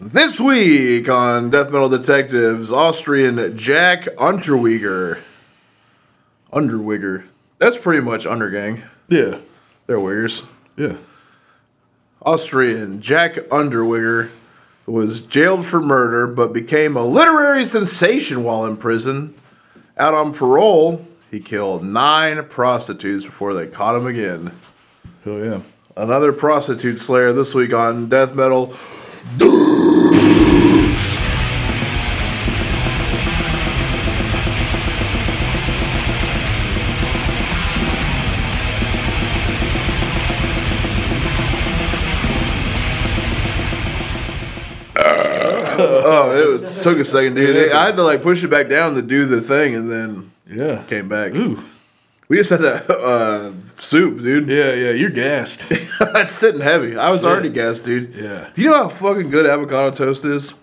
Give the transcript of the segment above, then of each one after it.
This week on Death Metal Detectives, Austrian Jack Unterweger. Underwigger. That's pretty much Undergang. Yeah. They're wiggers. Yeah. Austrian Jack Underwigger was jailed for murder but became a literary sensation while in prison. Out on parole, he killed nine prostitutes before they caught him again. Hell yeah. Another prostitute slayer this week on Death Metal. Oh, it was took a second, dude. I had to like push it back down to do the thing, and then Yeah. came back. Ooh. We just had that uh, soup, dude. Yeah, yeah. You're gassed. it's sitting heavy. I was already gassed, dude. Yeah. Do you know how fucking good avocado toast is?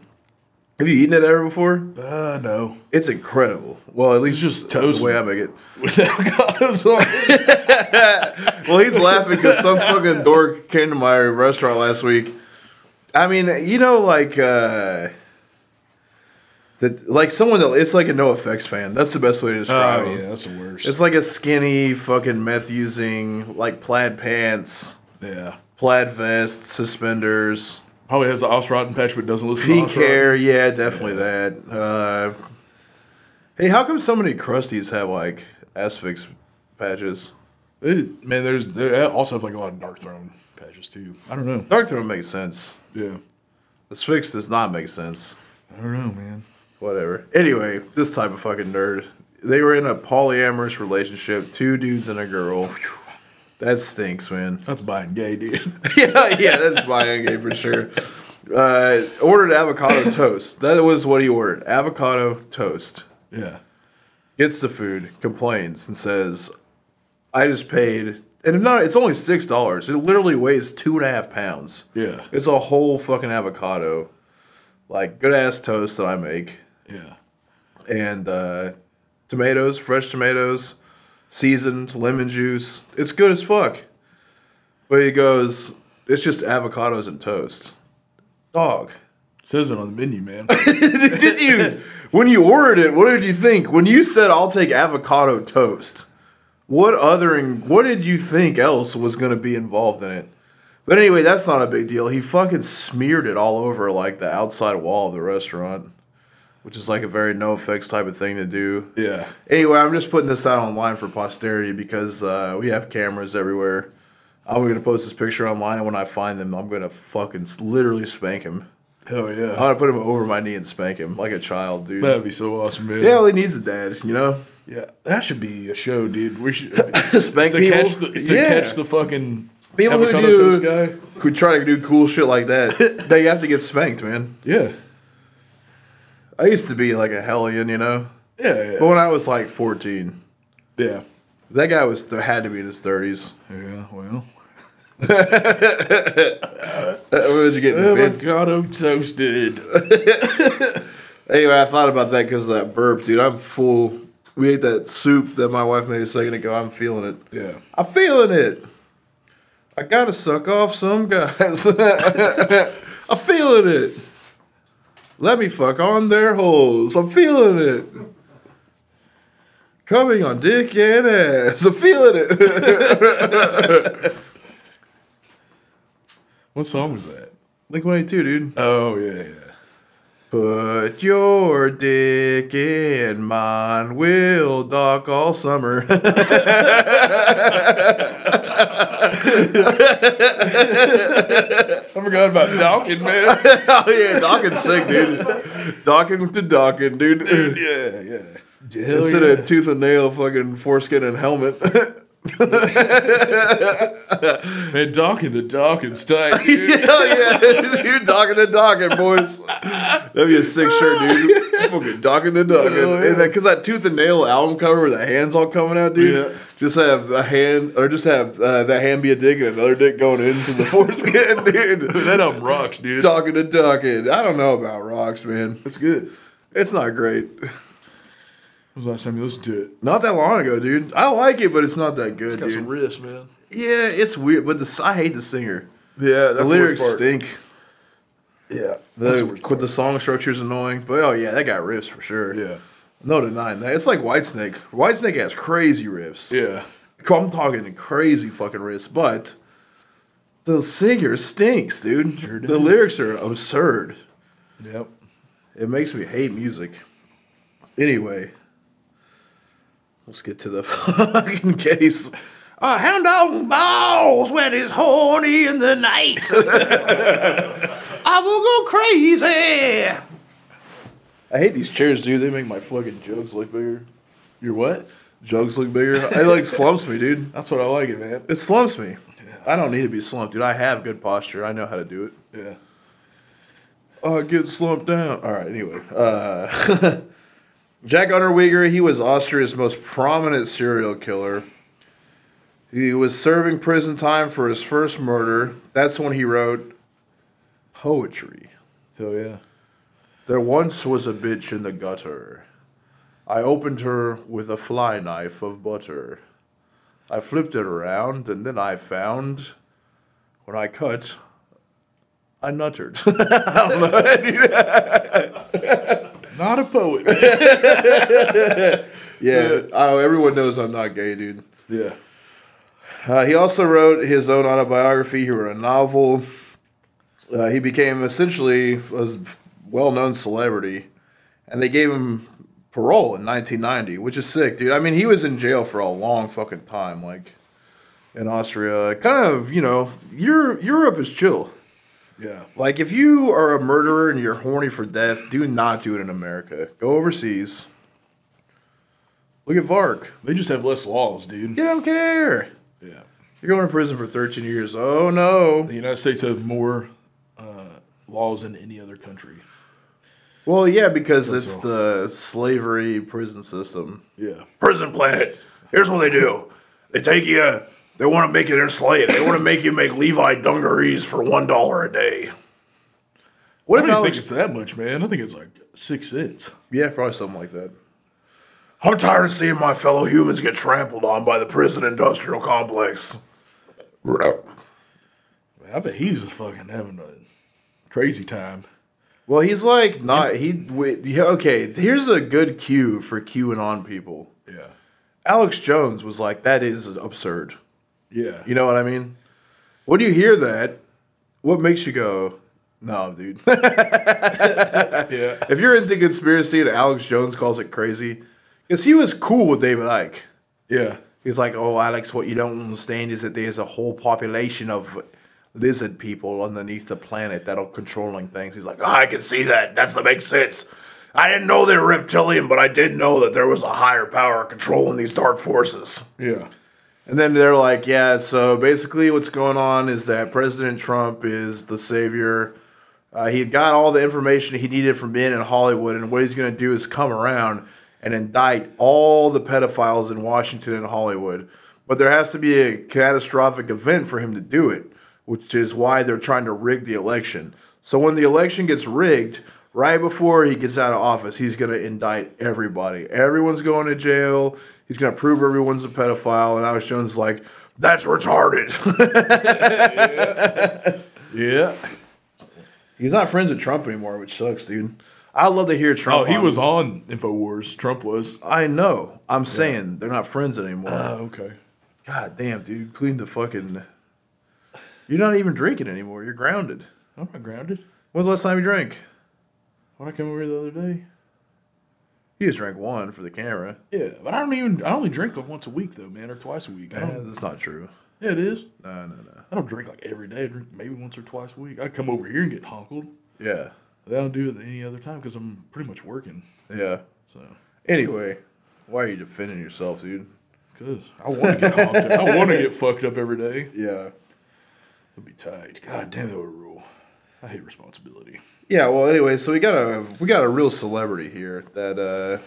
Have you eaten it ever before? uh, no. It's incredible. Well, at least just just toast the way I make it. With avocados on it. Well, he's laughing because some fucking dork came to my restaurant last week. I mean, you know, like uh that, like someone that it's like a NOFX fan. That's the best way to describe Oh, him. yeah. That's the worst. It's like a skinny fucking meth using, like plaid pants, yeah. plaid vest, suspenders. Probably has the Aus-Rotten patch, but doesn't listen Pink to Aus-Rotten. hair, yeah, definitely that. Uh, hey, how come so many crusties have like asphyx patches? It- man, there's they also have like a lot of Darkthrone patches too. I don't know. Darkthrone makes sense. Yeah. Asphyx does not make sense. I don't know, man. Whatever. Anyway, this type of fucking nerd. They were in a polyamorous relationship, two dudes and a girl. That stinks, man. That's buying gay, dude. yeah, yeah, that's my gay for sure. Uh, ordered avocado toast. That was what he ordered. Avocado toast. yeah. gets the food, complains, and says, "I just paid, and no, it's only six dollars. It literally weighs two and a half pounds. Yeah. It's a whole fucking avocado, like good ass toast that I make, Yeah. and uh, tomatoes, fresh tomatoes, seasoned lemon juice. It's good as fuck." But he goes, "It's just avocados and toast." Dog. says it on the menu, man. did you when you ordered it what did you think when you said i'll take avocado toast what other what did you think else was going to be involved in it but anyway that's not a big deal he fucking smeared it all over like the outside wall of the restaurant which is like a very NOFX type of thing to do yeah. anyway i'm just putting this out online for posterity because uh, we have cameras everywhere i'm going to post this picture online and when i find them i'm going to fucking literally spank him Hell yeah! I'm gonna put him over my knee and spank him like a child, dude. That'd be so awesome, man. yeah, all he needs a dad, you know. Yeah, that should be a show, dude. We should Spank to people. catch the to yeah. catch the fucking people who do who try to do cool shit like that. they have to get spanked, man. Yeah, I used to be like a hellion, you know. yeah, But when I was like 14, yeah. that guy was had to be in his 30s. Yeah, well, What did you get? in bed? avocado toasted. Anyway, I thought about that because of that burp, dude. I'm full. We ate that soup that my wife made a second ago. I'm feeling it. Yeah, I'm feeling it. I gotta suck off some guys. I'm feeling it. Let me fuck on their holes. I'm feeling it. Coming on dick and ass. I'm feeling it. what song was that? Blink 182, dude. Oh yeah, yeah. Put your dick in mine. We'll dock all summer. I forgot about Dawkins, man. oh yeah, Dawkins sick, dude. Dawkins to Dawkins, dude. yeah, yeah. Hell Instead yeah. of tooth and nail, fucking foreskin and helmet. man, Dawkins to Dawkins tight, dude. Hell yeah, you're docking and docking, boys. That'd be a sick shirt, dude. Fucking docking and docking. Hell yeah. Because that tooth and nail album cover with the hands all coming out, dude. Yeah. Just have a hand, or just have uh, that hand be a dick and another dick going into the foreskin, dude. that album rocks, dude. Docking and docking. I don't know about rocks, man. That's good. It's not great. When was the last time you listened to it? Not that long ago, dude. I like it, but it's not that good, It's got dude. some riffs, man. yeah, it's weird, but the I hate the singer. Yeah, The lyrics stink. Yeah. The, with the song structure is annoying, but oh yeah, that got riffs for sure. Yeah. No denying that. It's like Whitesnake. Whitesnake has crazy riffs. Yeah. I'm talking crazy fucking riffs, but the singer stinks, dude. Sure the lyrics are absurd. Yep. It makes me hate music. Anyway, let's get to the fucking case. A hound dog balls when it's horny in the night. I will go crazy. I hate these chairs, dude. They make my fucking jugs look bigger. You're what? Jugs look bigger. It like slumps me, dude. That's what I like it, man. It slumps me. I don't need to be slumped, dude. I have good posture. I know how to do it. Yeah. uh, get slumped down. All right, anyway. Uh, Jack Unterweger, he was Austria's most prominent serial killer. He was serving prison time for his first murder. That's when he wrote poetry. Hell yeah. There once was a bitch in the gutter. I opened her with a fly knife of butter. I flipped it around, and then I found, when I cut, I nuttered. Not a poet. Yeah, oh, everyone knows I'm not gay, dude. yeah. Uh, he also wrote his own autobiography. He wrote a novel. Uh, he became essentially a well-known celebrity, and they gave him parole in 1990, which is sick, dude. I mean, he was in jail for a long fucking time, like in Austria. Kind of, you know, Europe, Europe is chill. Yeah. Like, if you are a murderer and you're horny for death, do not do it in America. Go overseas. Look at Varg. They just have less laws, dude. They don't care. Yeah. You're going to prison for 13 years. Oh no. The United States has more uh, laws than any other country. Well, yeah, because That's it's all. the slavery prison system. Yeah. Prison planet. Here's what they do. They take you. They want to make you their slave. They want to make you make Levi dungarees for one dollar a day. What I if don't Alex? think it's that much, man. I think it's like six cents. Yeah, probably something like that. I'm tired of seeing my fellow humans get trampled on by the prison industrial complex. I bet he's just fucking having a crazy time. Well, he's like not he. wait, yeah, Okay, here's a good cue for QAnon people. Yeah. Alex Jones was like, "That is absurd." Yeah. You know what I mean? When you hear that, what makes you go, "No, dude"? yeah. if you're into conspiracy and Alex Jones calls it crazy, because he was cool with David Icke. Yeah. He's like, "Oh, Alex, what you don't understand is that there's a whole population of lizard people underneath the planet that are controlling things." He's like, oh, "I can see that. That's that makes sense. I didn't know they were reptilian, but I did know that there was a higher power controlling these dark forces." Yeah. And then they're like, "Yeah, so basically, what's going on is that President Trump is the savior." Uh, he got all the information he needed from being in Hollywood, and what he's going to do is come around and indict all the pedophiles in Washington and Hollywood. But there has to be a catastrophic event for him to do it, which is why they're trying to rig the election. So when the election gets rigged, right before he gets out of office, he's going to indict everybody. Everyone's going to jail. He's going to prove everyone's a pedophile. And Alex Jones is like, that's retarded. Yeah. he's not friends with Trump anymore, which sucks, dude. I love to hear Trump. Oh, he on- was on Infowars. Trump was. I know. I'm saying they're not friends anymore. Oh, okay. God damn, dude. Clean the fucking. You're not even drinking anymore. You're grounded. I'm not grounded. When's the last time you drank? When I came over here the other day. You just drank one for the camera. Yeah, but I don't even. I only drink like once a week though, man, or twice a week. I Eh, don't, that's not true. yeah, it is. No, no, no. I don't drink like every day. I drink maybe once or twice a week. I come over here and get honkled. Yeah. I don't do it any other time because I'm pretty much working. Yeah. So, Anyway, why are you defending yourself, dude? because I want to get honked. up. I want to get fucked up every day. Yeah. It'd be tight. God damn, that would rule. I hate responsibility. Yeah, well, anyway, so we got a we got a real celebrity here that uh,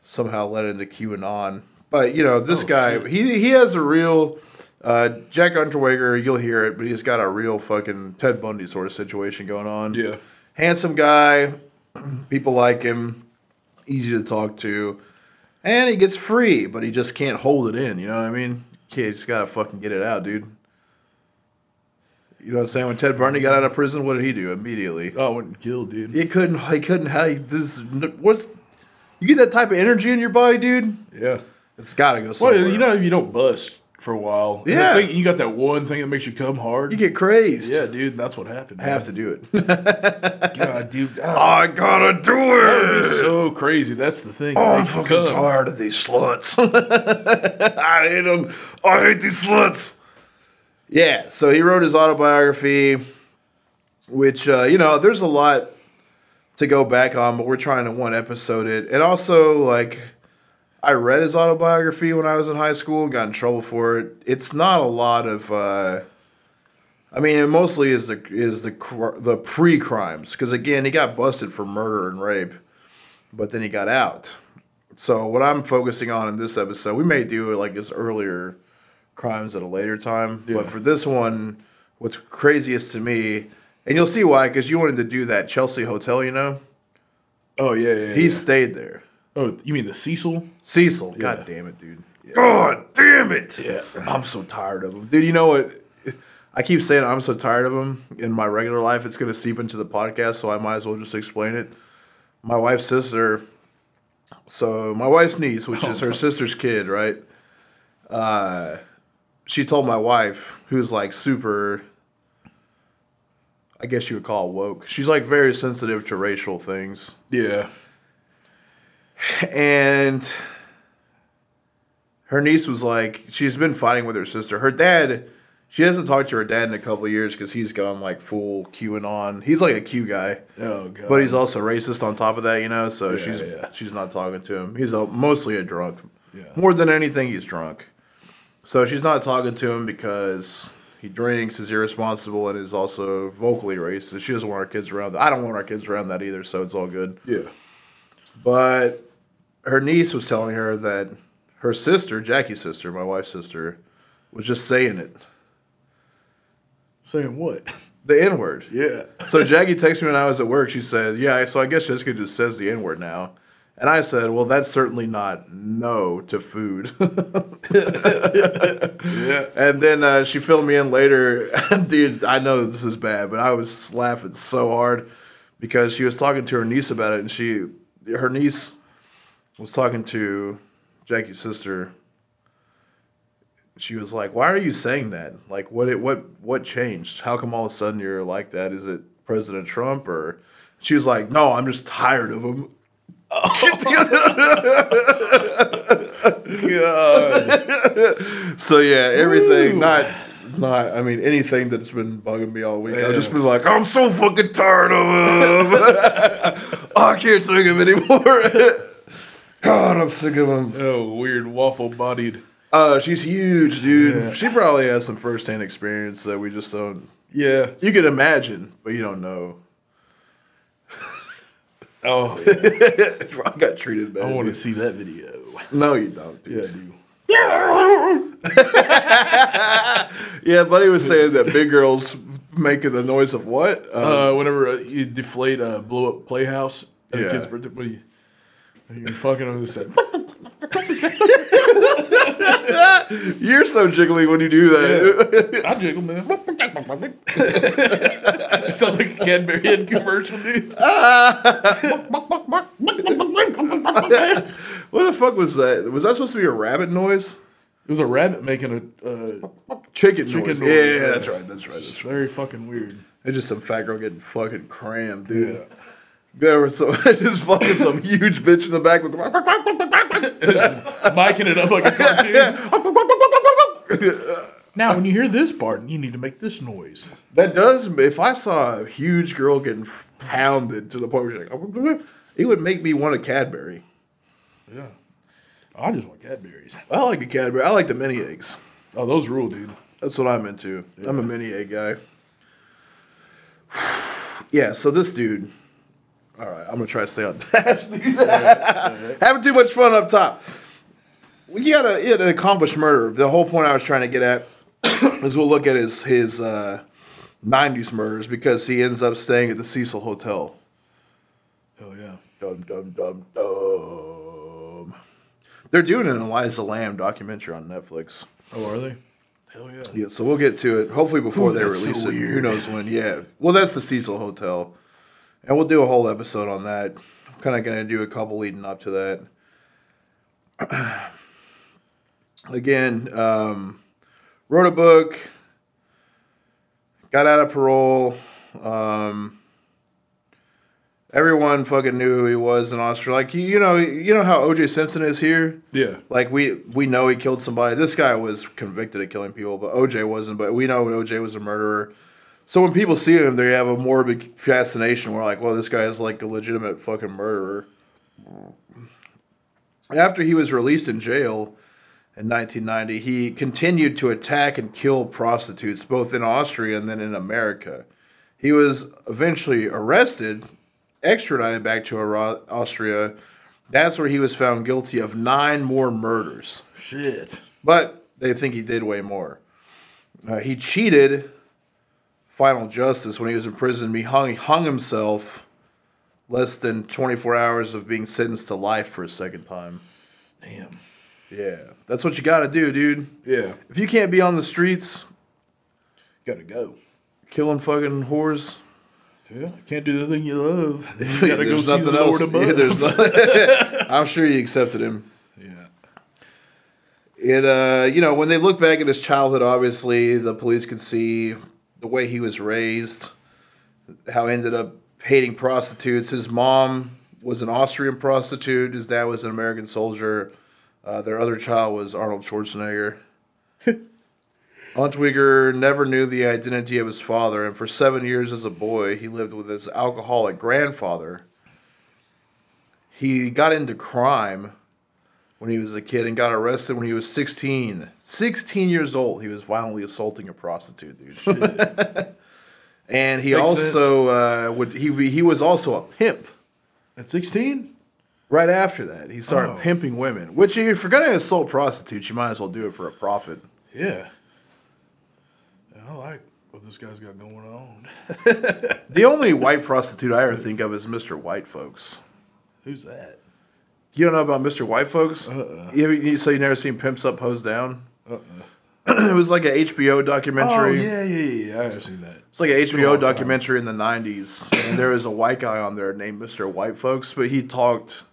somehow led into QAnon. But you know, this Oh, guy shit. he he has a real uh, Jack Unterweger. You'll hear it, but he's got a real fucking Ted Bundy sort of situation going on. Yeah. handsome guy, people like him, easy to talk to, and he gets free, but he just can't hold it in. You know what I mean? Kid, just gotta fucking get it out, dude. You know what I'm saying? When Ted Bundy got out of prison, what did he do immediately? Oh, I went and killed, dude. He couldn't. He couldn't. Have, this what's you get that type of energy in your body, dude. Yeah. It's got to go Well, somewhere. you know, if you don't bust for a while, Yeah. thing- you got that one thing that makes you come hard. you get crazed. yeah, dude, that's what happened. I have to do it. God, dude, ah, I gotta do that would be it. so crazy. That's the thing. It I'm fucking tired of these sluts. I hate them. I hate these sluts. Yeah, so he wrote his autobiography, which uh, you know, there's a lot to go back on, but we're trying to one episode it. And also, like, I read his autobiography when I was in high school, got in trouble for it. It's not a lot of. Uh, I mean, it mostly is the is the the pre crimes because again, he got busted for murder and rape, but then he got out. So what I'm focusing on in this episode, we may do like his earlier crimes at a later time, Yeah. but for this one, what's craziest to me, and you'll see why, because you wanted to do that Chelsea Hotel, you know, Oh yeah, yeah. he yeah. stayed there. Oh, you mean the Cecil? Cecil, Yeah. god damn it, dude. God damn it. Yeah. I'm so tired of him. Dude, you know what? I keep saying I'm so tired of him in my regular life. It's going to seep into the podcast, so I might as well just explain it. My wife's sister, so my wife's niece, which is her sister's kid, right? Uh, she told my wife, who's like super, I guess you would call it woke. She's like very sensitive to racial things Yeah. and her niece was like she's been fighting with her sister her dad she hasn't talked to her dad in a couple of years because he's gone like full qanon he's like a q guy Oh god. but he's also racist on top of that you know so Yeah, she's yeah. she's not talking to him he's a, mostly a drunk Yeah. more than anything he's drunk so she's not talking to him because he drinks is irresponsible and is also vocally racist she doesn't want our kids around that i don't want our kids around that either so it's all good yeah. but her niece was telling her that her sister, Jackie's sister, my wife's sister, was just saying it. Saying what? The N word. Yeah. So Jackie texted me when I was at work. She said, Yeah, so I guess Jessica just says the N word now. And I said, Well, that's certainly not no to food. Yeah. and then uh, she filled me in later. Dude, I know this is bad, but I was laughing so hard because she was talking to her niece about it. And she, her niece was talking to Jackie's sister. She was like, "Why are you saying that? Like, what it what what changed? How come all of a sudden you're like that? Is it President Trump or?" She was like, "No, I'm just tired of him." God. So yeah, everything Woo. not not I mean anything that's been bugging me all week. I've just been like, I'm so fucking tired of him. I can't take him anymore. God, I'm sick of him. Oh, weird waffle bodied. Uh, she's huge, dude. Yeah. She probably has some firsthand experience that we just don't. Yeah. You can imagine, but you don't know. Oh, yeah. I got treated bad. I want to see that video. No, you don't. Dude. Yeah, I do. Yeah, buddy was saying that big girls making the noise of what? Uh, Uh, whenever uh, you deflate a blow up playhouse at Yeah. a kid's birthday, what you, you're fucking on this side. you're so jiggly when you do that. I jiggle, man. it sounds like a Cadbury head commercial, dude. what the fuck was that? Was that supposed to be a rabbit noise? It was a rabbit making a. Uh, Chicken, Chicken noise. noise, Yeah, yeah. yeah, that's right. That's right. it's That's right. very fucking weird. It's just some fat girl getting fucking crammed, dude. There was some, just fucking some huge bitch in the back. with- Miking it up like a cartoon. now, when you hear this part, you need to make this noise. That does. If I saw a huge girl getting pounded to the point where she's like, it would make me want a Cadbury. Yeah. I just want Cadbury's. I like a Cadbury. I like the mini eggs. Oh, those rule, dude. That's what I'm into. I'm a mini egg guy. yeah, so this dude. All right, I'm gonna try to stay on task. dude. Having too much fun up top. We got a, he an accomplished murder. The whole point I was trying to get at is we'll look at his his uh, '90s murders because he ends up staying at the Cecil Hotel. Hell yeah. Dum dum dum dum. They're doing an Elisa Lam documentary on Netflix. Oh, are they? Hell yeah. Yeah, so we'll get to it. Hopefully before Ooh, they that's so release it. Who weird. knows when? Yeah. Well, that's the Cecil Hotel, and we'll do a whole episode on that. I'm kind of gonna do a couple leading up to that. Again, um, wrote a book, got out of parole. Um, everyone fucking knew who he was in Australia. Like you, you know, you know how O.J. Simpson is here. Yeah. Like we we know he killed somebody. This guy was convicted of killing people, but OJ wasn't. But we know OJ was a murderer. So when people see him, they have a morbid fascination. We're like, well, this guy is like a legitimate fucking murderer. After he was released in jail in 1990, he continued to attack and kill prostitutes both in Austria and then in America. He was eventually arrested, extradited back to Austria. That's where he was found guilty of nine more murders. Shit. But they think he did way more. Uh, he cheated final justice when he was in prison. He hung, he hung himself less than 24 hours of being sentenced to life for a second time. Damn. Yeah, that's what you got to do, dude. Yeah. If you can't be on the streets Gotta go. killing fucking whores, Yeah. Can't do the thing you love. You gotta go there's see nothing the else. Yeah, there's I'm sure he accepted him. yeah. It uh, you know, when they look back at his childhood, obviously the police could see the way he was raised, how he ended up hating prostitutes. His mom was an Austrian prostitute. His dad was an American soldier. Uh, their other child was Arnold Schwarzenegger. Huntwiger never knew the identity of his father, and for seven years as a boy, he lived with his alcoholic grandfather. He got into crime when he was a kid and got arrested when he was 16. 16 years old. He was violently assaulting a prostitute, dude. and he Makes also uh, would he he was also a pimp. At 16? Right after that, he started Oh. pimping women. Which, if you're gonna assault prostitutes, you might as well do it for a profit. Yeah. I like what this guy's got going on. The only white prostitute I ever think of is Mr. White Folks. Who's that? You don't know about Mr. White Folks? Uh-uh. You, you so you never seen Pimps Up, Ho's Down? Uh-uh. it was like an HBO documentary. Oh, yeah, yeah, yeah. I have seen that. It's like an a HBO long time. documentary in the '90s, and there was a white guy on there named Mr. White Folks, but he talked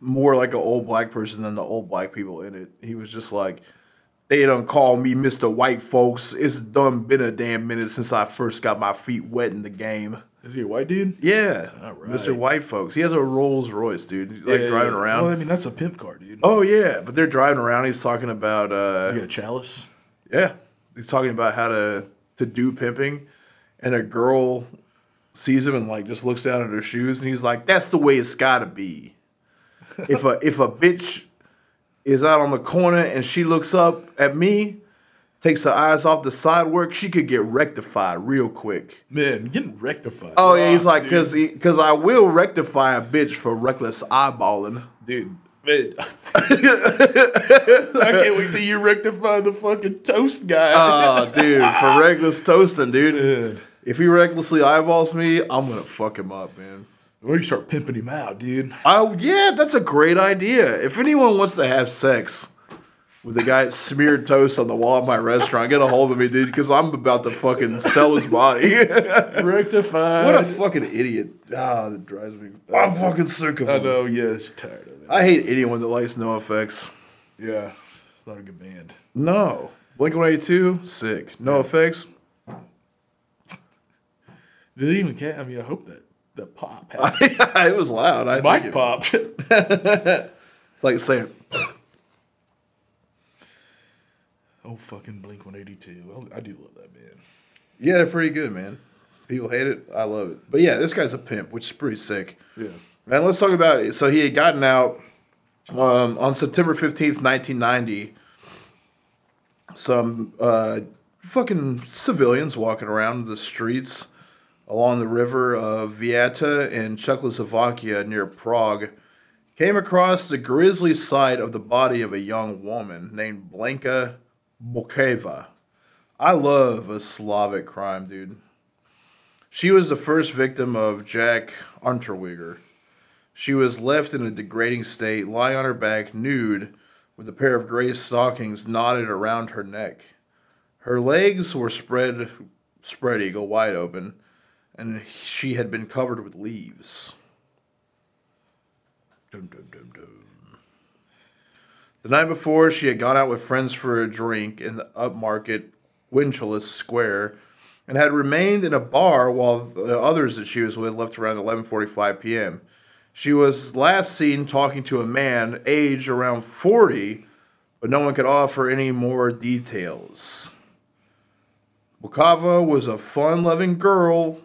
more like an old black person than the old black people in it. He was just like, "They don't call me Mr. White Folks. It's done been a damn minute since I first got my feet wet in the game." Is he a white dude? Yeah, right. Mr. White Folks. He has a Rolls Royce, dude. He's, like Yeah, driving yeah. around. Well, I mean, that's a pimp car, dude. oh yeah, but they're driving around. He's talking about. uh You got a chalice? yeah, he's talking about how to to do pimping, and a girl sees him and like just looks down at her shoes, and he's like, "That's the way it's got to be." if a if a bitch is out on the corner and she looks up at me, takes her eyes off the side work, she could get rectified real quick. Man, getting rectified. Oh yeah, he's like, dude. cause because I will rectify a bitch for reckless eyeballing. Dude, man. I can't wait till you rectify the fucking toast guy. Oh, dude, for reckless toasting, dude. If he recklessly eyeballs me, I'm gonna fuck him up, man. Or you start pimping him out, dude. Oh yeah, that's a great idea. If anyone wants to have sex with a guy that smeared toast on the wall of my restaurant, get a hold of me, dude, because I'm about to fucking sell his body. Rectified. what a fucking idiot! Ah, that drives me. I'm fucking sick of I know, yes, tired of it. I hate anyone that likes NOFX. Yeah, it's not a good band. No, Blink One Eighty Two, sick. NOFX. Did it even count? I mean, I hope that the pop happened. it was loud. I Mike it- popped. It's like saying, oh, fucking Blink 182. I do love that band. yeah, they're pretty good, man. People hate it. I love it. But yeah, this guy's a pimp, which is pretty sick. Yeah. Man, let's talk about it. So he had gotten out um, on September 15th, 1990. Some uh, fucking civilians walking around the streets along the river of Viata in Czechoslovakia near Prague came across the grisly sight of the body of a young woman named Blanka Bokeva. I love a Slavic crime, dude. She was the first victim of Jack Unterweger. She was left in a degrading state, lying on her back, nude, with a pair of gray stockings knotted around her neck. Her legs were spread, spread eagle, wide open, and she had been covered with leaves. Dum, dum, dum. The night before, she had gone out with friends for a drink in the upmarket Wenceslas Square and had remained in a bar while the others that she was with left around 11:45 p.m. She was last seen talking to a man aged around 40, but no one could offer any more details. Bukava was a fun-loving girl.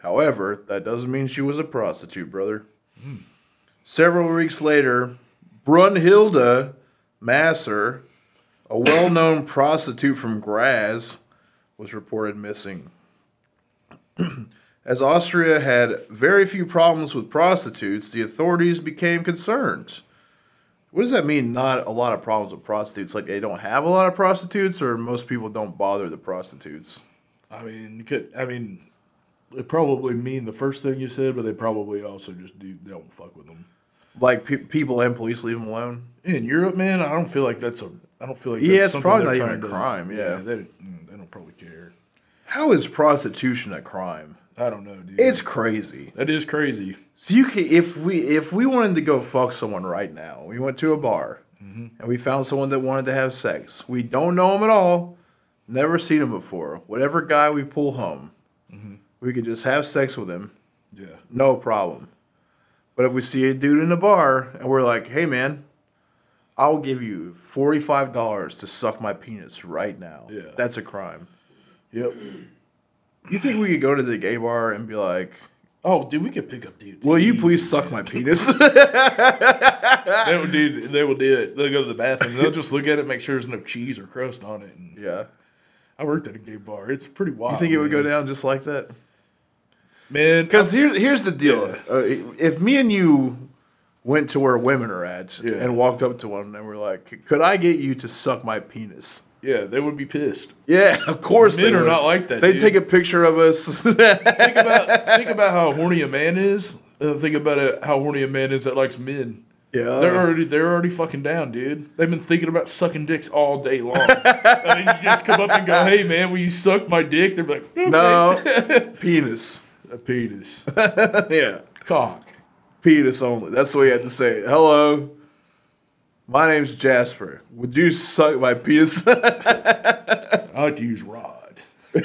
However, that doesn't mean she was a prostitute, brother. Hmm. Several weeks later, Brunhilde Masser, a well known prostitute from Graz, was reported missing. As Austria had very few problems with prostitutes, the authorities became concerned. What does that mean, not a lot of problems with prostitutes? Like they don't have a lot of prostitutes, or most people don't bother the prostitutes? I mean, you could. I mean, they probably mean the first thing you said, but they probably also just do. They don't fuck with them. Like pe- people and police leave them alone? In Europe, man, I don't feel like that's a. I don't feel like Yeah, it's probably not even a crime, yeah. they mm, they don't probably care. How is prostitution a crime? I don't know, dude. It's crazy. that is crazy. So you can, if we if we wanted to go fuck someone right now, we went to a bar and we found someone that wanted to have sex. We don't know him at all, never seen him before. Whatever guy we pull home, we could just have sex with him, Yeah, no problem. But if we see a dude in a bar and we're like, "Hey man, I'll give you forty five dollars to suck my penis right now," Yeah. that's a crime. yep. You think we could go to the gay bar and be like, Oh, dude, we could pick up dudes. "Will you please suck my penis?" They will do. They will do it. They'll go to the bathroom. They'll just look at it, make sure there's no cheese or crust on it. And yeah. I worked at a gay bar. It's pretty wild. You think it would go down just like that? Man? Because here, here's the deal: Yeah. uh, if me and you went to where women are at Yeah. and walked up to one and we're like, "Could I get you to suck my penis?" Yeah, they would be pissed. Yeah, of course. Men they are not like that, They dude. take a picture of us. think about think about how horny a man is. And think about it, how horny a man is that likes men. yeah, They're already they're already fucking down, dude. They've been thinking about sucking dicks all day long. and then you just come up and go, "Hey, man, will you suck my dick?" They're like, okay. no penis. A penis, yeah, cock." penis only. That's the way you have to say it. Hello, my name's Jasper. Would you suck my penis? I like to use rod. Uh,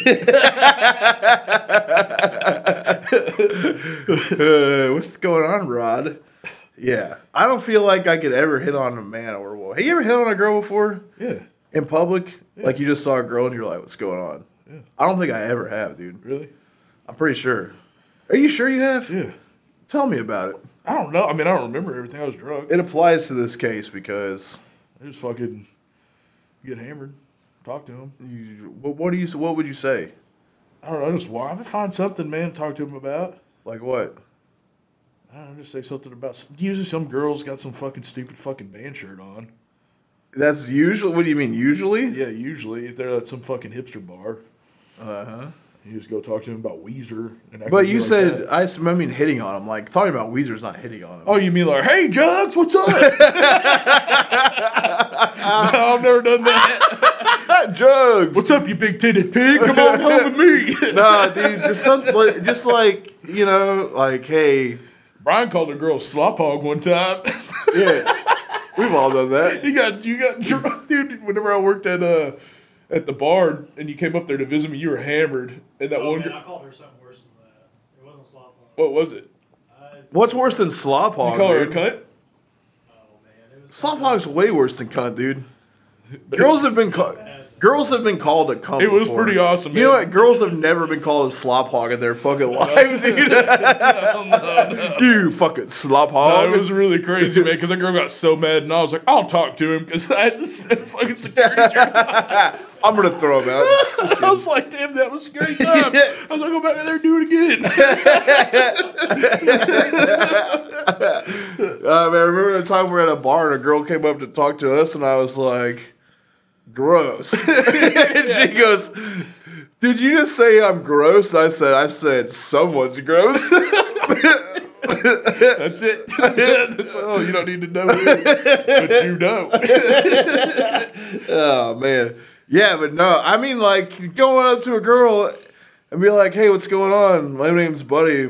what's going on, Rod? Yeah, I don't feel like I could ever hit on a man or a woman. Have you ever hit on a girl before Yeah, in public? Like you just saw a girl and you're like, "What's going on?" Yeah. I don't think I ever have, dude. really? I'm pretty sure. Are you sure you have? Yeah. Tell me about it. I don't know. I mean, I don't remember everything. I was drunk. It applies to this case because I just fucking get hammered, talk to him. you, what, what do you? What would you say? I don't know. Just why? I find something, man. Talk to him about. Like what? I don't know. Just say something about. Usually, some girls got some fucking stupid fucking band shirt on. That's usually. What do you mean? Usually? Yeah, usually if they're at some fucking hipster bar, Uh huh. You just go talk to them about Weezer. And But you like said that. I, s- I mean hitting on him. Like talking about Weezer's not hitting on him. Oh, you mean like, hey, Jugs, what's up? no, I've never done that. Jugs. What's up, you big titted pig? Come on home with me. nah, dude, just something, like- just like you know, like hey, Brian called a girl slop hog one time. yeah, we've all done that. you got you got drunk, dude. Whenever I worked at uh at the bar and you came up there to visit me, you were hammered. And that Oh, one man, girl, I called her something worse than that. It wasn't slop hog. what was it? I, What's worse than slop hog? You call her a dude? cunt? oh man, it was Slop hog's way worse than cunt, dude. Girls have been called. Girls have been called a cunt. It was before. pretty awesome, You know what? Girls have never been called a slop hog in their fucking lives, dude. No, no, no. you fucking slop No, hog. it was really crazy, man. Because that girl got so mad, and I was like, "I'll talk to him," because I had this fucking security I'm gonna throw him out. I was like, "Damn, that was a great time." I was like, "Go back in there, and do it again." Uh, man, I remember the time we were at a bar and a girl came up to talk to us, and I was like, "Gross." and she goes, "Did you just say I'm gross?" I said, "I said someone's gross." That's it. That's all. You don't need to know it, but you know. oh man, Yeah, but no, I mean like going up to a girl and be like, "Hey, what's going on? My name's Buddy.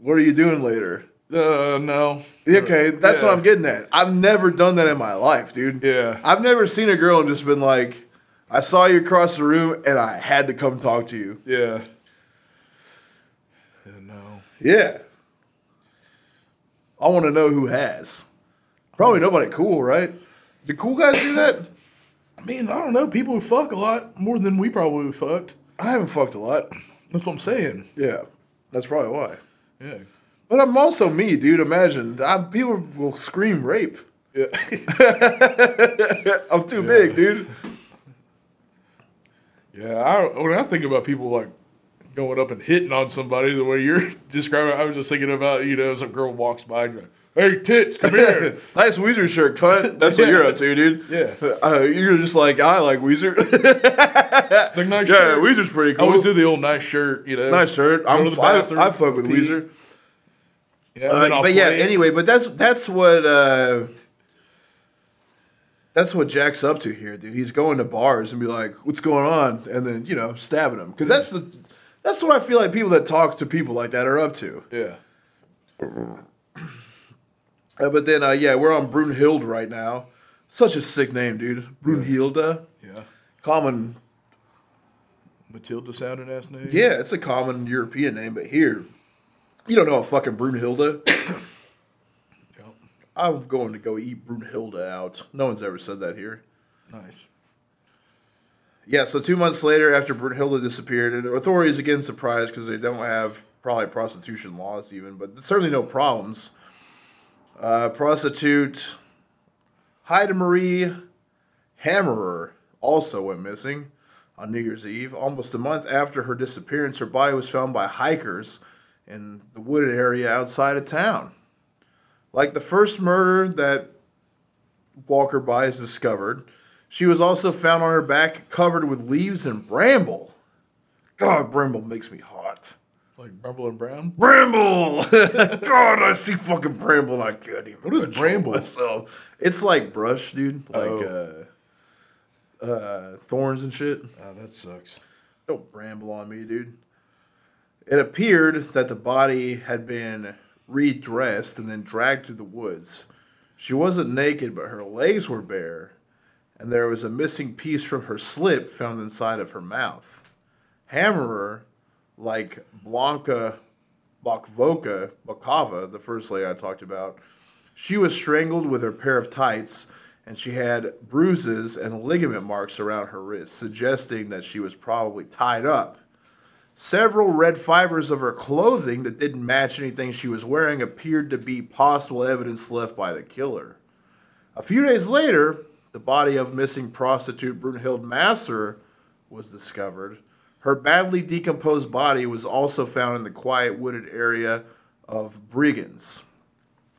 What are you doing later?" Uh, no. Okay, that's Yeah. what I'm getting at. I've never done that in my life, dude. Yeah. I've never seen a girl and just been like, "I saw you across the room and I had to come talk to you." Yeah. Yeah, no. Yeah. I want to know who has. Probably nobody cool, right? Do cool guys do that? I mean, I don't know. People who fuck a lot more than we probably fucked. I haven't fucked a lot. That's what I'm saying. Yeah, that's probably why. Yeah. But I'm also me, dude. Imagine I, people will scream rape. Yeah. I'm too big, dude. yeah. I, when I think about people like going up and hitting on somebody the way you're describing, I was just thinking about you know, some girl walks by and you're like, "Hey, tits, come here." nice Weezer shirt, cunt. That's what Yeah. you're up to, dude. Yeah. Uh, you're just like I like Weezer. It's like nice shirt. yeah, shirt. Weezer's pretty cool. I always do the old nice shirt, you know. nice shirt. I'm I, I fuck with. Weezer. Yeah, Uh, but yeah, play. anyway, but that's that's what uh, that's what Jack's up to here, dude. He's going to bars and be like, "What's going on?" and then you know, stabbing them because that's the that's what I feel like people that talk to people like that are up to. Yeah. Uh, but then, uh, yeah, we're on Brunhild right now. Such a sick name, dude. Brunhilde, Yeah. common. Matilda sounding ass name. Yeah, it's a common European name, but here, you don't know a fucking Brunhilde. Yep. I'm going to go eat Brunhilde out. No one's ever said that here. Nice. Yeah, so two months later, after Brunhilde disappeared, and authorities again surprised because they don't have probably prostitution laws even, but certainly no problems. Uh, prostitute Heide Marie Hammerer also went missing on New Year's Eve. Almost a month after her disappearance, her body was found by hikers in the wooded area outside of town. Like the first murder that Walker Bias discovered. She was also found on her back covered with leaves and bramble. God, bramble makes me hot. Like Bramble and Brown. Bramble! God, I see fucking bramble and I can't even. What is bramble? Myself. It's like brush, dude. Like Oh. uh, uh, thorns and shit. Oh, that sucks. Don't bramble on me, dude. It appeared that the body had been redressed and then dragged through the woods. She wasn't naked, but her legs were bare, and there was a missing piece from her slip found inside of her mouth. Hammerer, like Blanka Bakvoka, Bakava, the first lady I talked about, she was strangled with her pair of tights, and she had bruises and ligament marks around her wrists, suggesting that she was probably tied up. Several red fibers of her clothing that didn't match anything she was wearing appeared to be possible evidence left by the killer. A few days later, the body of missing prostitute Brunhild Masser was discovered. Her badly decomposed body was also found in the quiet wooded area of Brigands.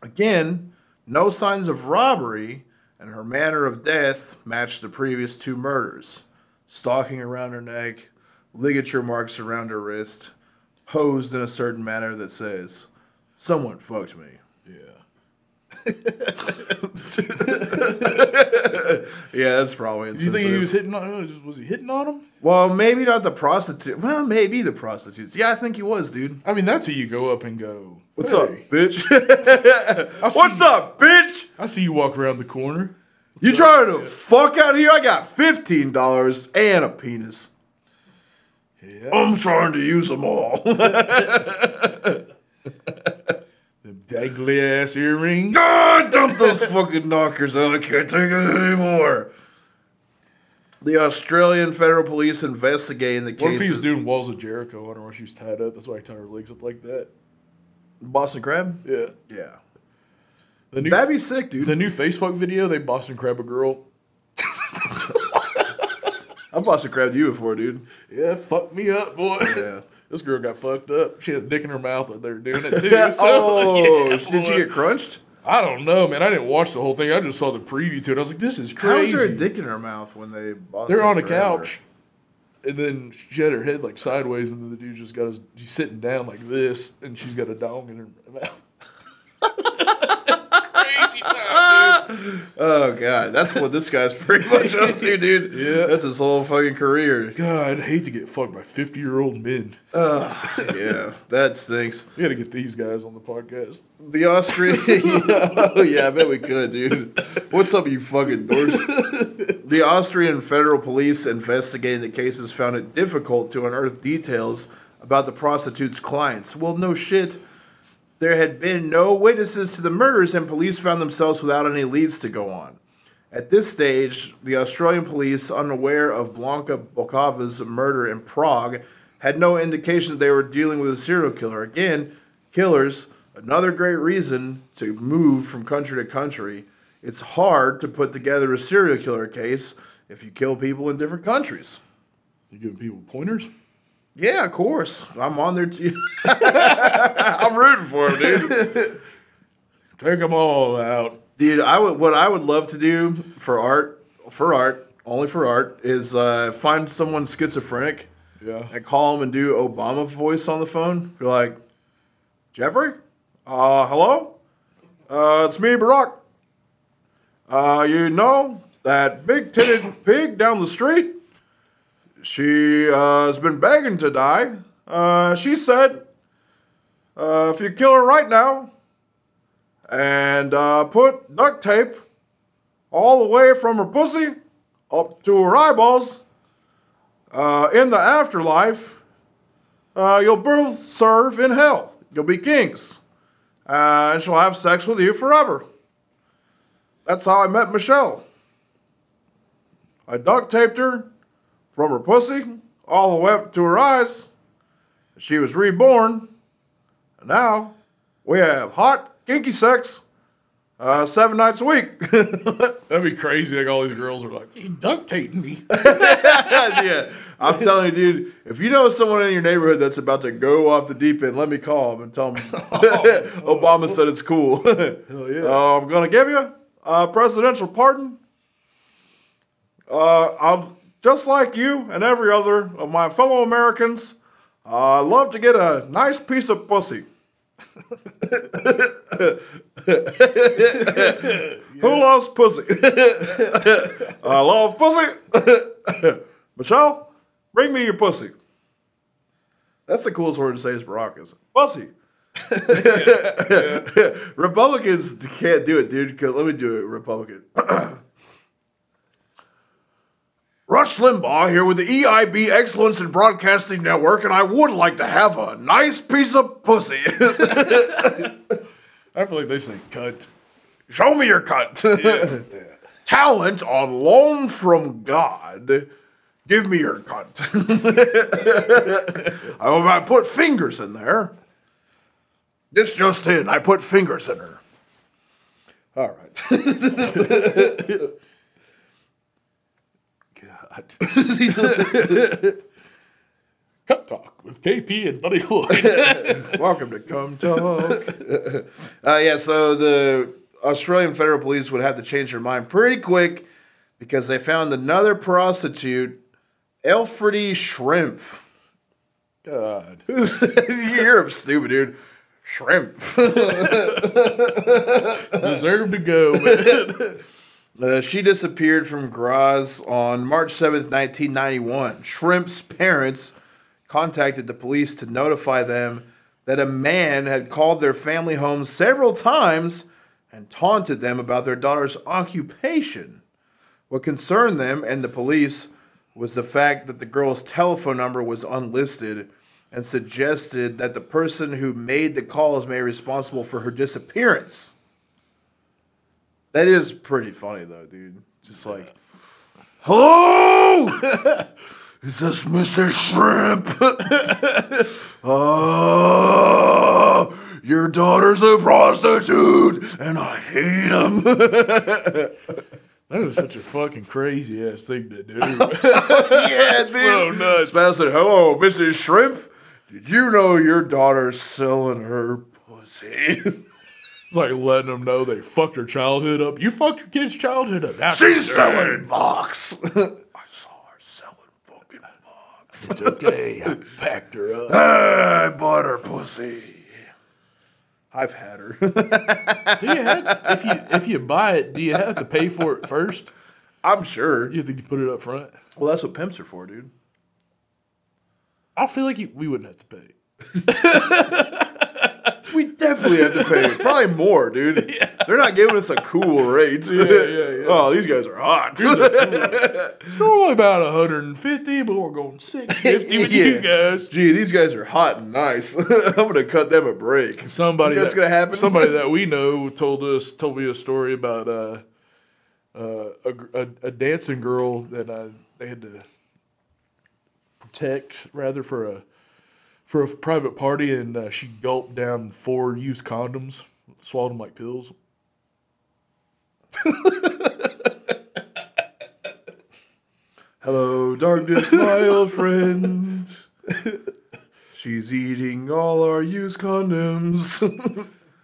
Again, no signs of robbery, and her manner of death matched the previous two murders. Stalking around her neck, ligature marks around her wrist, posed in a certain manner that says, Someone fucked me. Yeah. Yeah, that's probably Do you think he was hitting on? Was he hitting on him? Well, maybe not the prostitute. Well, maybe the prostitutes. Yeah, I think he was, dude. I mean, that's who you go up and go. What's "Hey, up, bitch? What's see- up, bitch? I see you walk around the corner. You trying to fuck out of here? I got fifteen dollars and a penis. Yeah. I'm trying to use them all. Them dangly ass earrings. God, dump those fucking knockers out. I can't take it anymore. The Australian Federal Police investigating the What case. if he was doing walls of Jericho on her while she was tied up? That's why he tied her legs up like that. Boston Crab? Yeah. Yeah. The new, That'd be sick, dude. the new Facebook video, they Boston Crab a girl. I Boston Crabbed you before, dude. Yeah, fuck me up, boy. Yeah. this girl got fucked up. She had a dick in her mouth while they were doing it too. so- oh, Yeah, did she get crunched? I don't know, man. I didn't watch the whole thing. I just saw the preview to it. I was like, this is How crazy. is there a dick in her mouth when they They're on a her? couch, and then she had her head like sideways, and then the dude just got his. She's sitting down like this, and she's got a dong in her mouth. Oh god, that's what this guy's pretty much up to, dude. Yeah. that's his whole fucking career. God, I'd hate to get fucked by fifty year old men. Yeah, that stinks. We got to get these guys on the podcast. The Austrian. oh yeah, I bet we could, dude. What's up, you fucking dorks? The Austrian federal police investigating the cases found it difficult to unearth details about the prostitute's clients. Well, no shit. There had been no witnesses to the murders, and police found themselves without any leads to go on. At this stage, the Australian police, unaware of Blanka Bokova's murder in Prague, had no indication they were dealing with a serial killer. Again, killers, another great reason to move from country to country. It's hard to put together a serial killer case if you kill people in different countries. You giving people pointers? Yeah, of course. I'm on there too. I'm rooting for him, dude. Take them all out. Dude, I would what I would love to do for art, for art, only for art, is uh, find someone schizophrenic Yeah. and call them and do Obama voice on the phone. Be like, Jeffrey, uh, hello, uh, it's me, Barack. Uh, you know that big titted pig down the street? She uh, has been begging to die. Uh, she said, uh, if you kill her right now and uh, put duct tape all the way from her pussy up to her eyeballs, uh, in the afterlife, uh, you'll both serve in hell. You'll be kings. Uh, and she'll have sex with you forever. That's how I met Michelle. I duct taped her from her pussy all the way up to her eyes. She was reborn. Now we have hot, kinky sex uh, seven nights a week. That'd be crazy. Like all these girls are like, you duct taping me. yeah, I'm telling you, dude. If you know someone in your neighborhood that's about to go off the deep end, let me call them and tell them Obama said it's cool. Hell yeah. Uh, I'm gonna give you a presidential pardon. Uh, I'll just like you and every other of my fellow Americans. uh, I'd love to get a nice piece of pussy. Who loves pussy? I love pussy. Michelle, bring me your pussy. That's the coolest word to say is Barack, is pussy. Republicans can't do it, dude. Let me do it, Republican. Rush Limbaugh here with the EIB Excellence in Broadcasting Network, and I would like to have a nice piece of pussy. I feel like they say cunt. Show me your cunt. Talent on loan from God. Give me your cunt. I, I put fingers in there. This just in. I put fingers in her. All right. God. Cut talk with KP and Buddy Lloyd. Welcome to Come Talk. uh, yeah, so the Australian Federal Police would have to change their mind pretty quick because they found another prostitute, Elfredy Shrimp. God. You're stupid, dude. Shrimp. Deserve to go, man. Uh, she disappeared from Graz on March 7th, 1991. Shrimp's parents contacted the police to notify them that a man had called their family home several times and taunted them about their daughter's occupation. What concerned them and the police was the fact that the girl's telephone number was unlisted and suggested that the person who made the calls may be responsible for her disappearance. That is pretty funny though, dude. Just like, hello, is this Mister Shrimp? oh, your daughter's a prostitute, and I hate him. That is such a fucking crazy ass thing to do. yeah, dude. so nuts. Spaz said, hello, Mrs. Shrimp. Did you know your daughter's selling her pussy? It's like letting them know they fucked her childhood up. You fucked your kid's childhood up. That's She's selling box. I saw her selling fucking okay. I packed her up. I bought her pussy. I've had her. Do you have, if you if you buy it, do you have to pay for it first? I'm sure. You have to put it up front. Well, that's what pimps are for, dude. I feel like you, we wouldn't have to pay. We definitely have to pay. Probably more, dude. They're not giving us a cool rate. yeah, yeah. oh, these guys are hot. It's normally about 150, but we're going 650 with you guys. Gee, these guys are hot and nice. I'm gonna cut them a break. Somebody That's that- gonna happen? Somebody that we know told us told me a story about uh, uh, a, a a dancing girl that uh, they had to protect rather for a for a private party, and uh, she gulped down four used condoms, swallowed them like pills. Hello, darkness, my old friend. She's eating all our used condoms.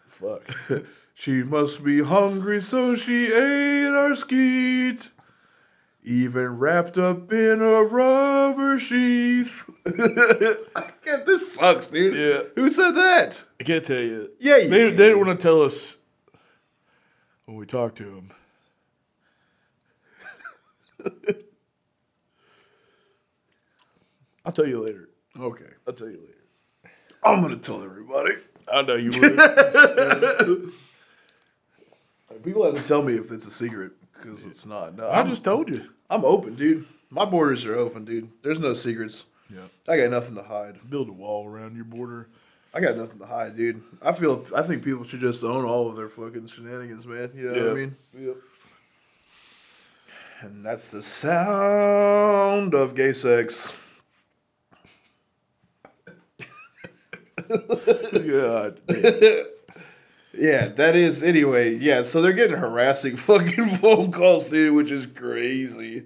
Fuck. she must be hungry, so she ate our skeet. Even wrapped up in a rubber sheath. Can't, this sucks, dude. Yeah. Who said that? I can't tell you. Yeah, you they, can. they didn't want to tell us when we talked to them. I'll tell you later. Okay. I'll tell you later. I'm going to tell everybody. I know you would. People have to tell me if it's a secret because it's not. No, I I'm, just told you. I'm open, dude. My borders are open, dude. There's no secrets. Yeah. I got nothing to hide. Build a wall around your border. I got nothing to hide, dude. I feel. I think people should just own all of their fucking shenanigans, man. You know what I mean? Yep. And that's the sound of gay sex. God. Yeah, that is anyway. Yeah, so they're getting harassing fucking phone calls, dude, which is crazy.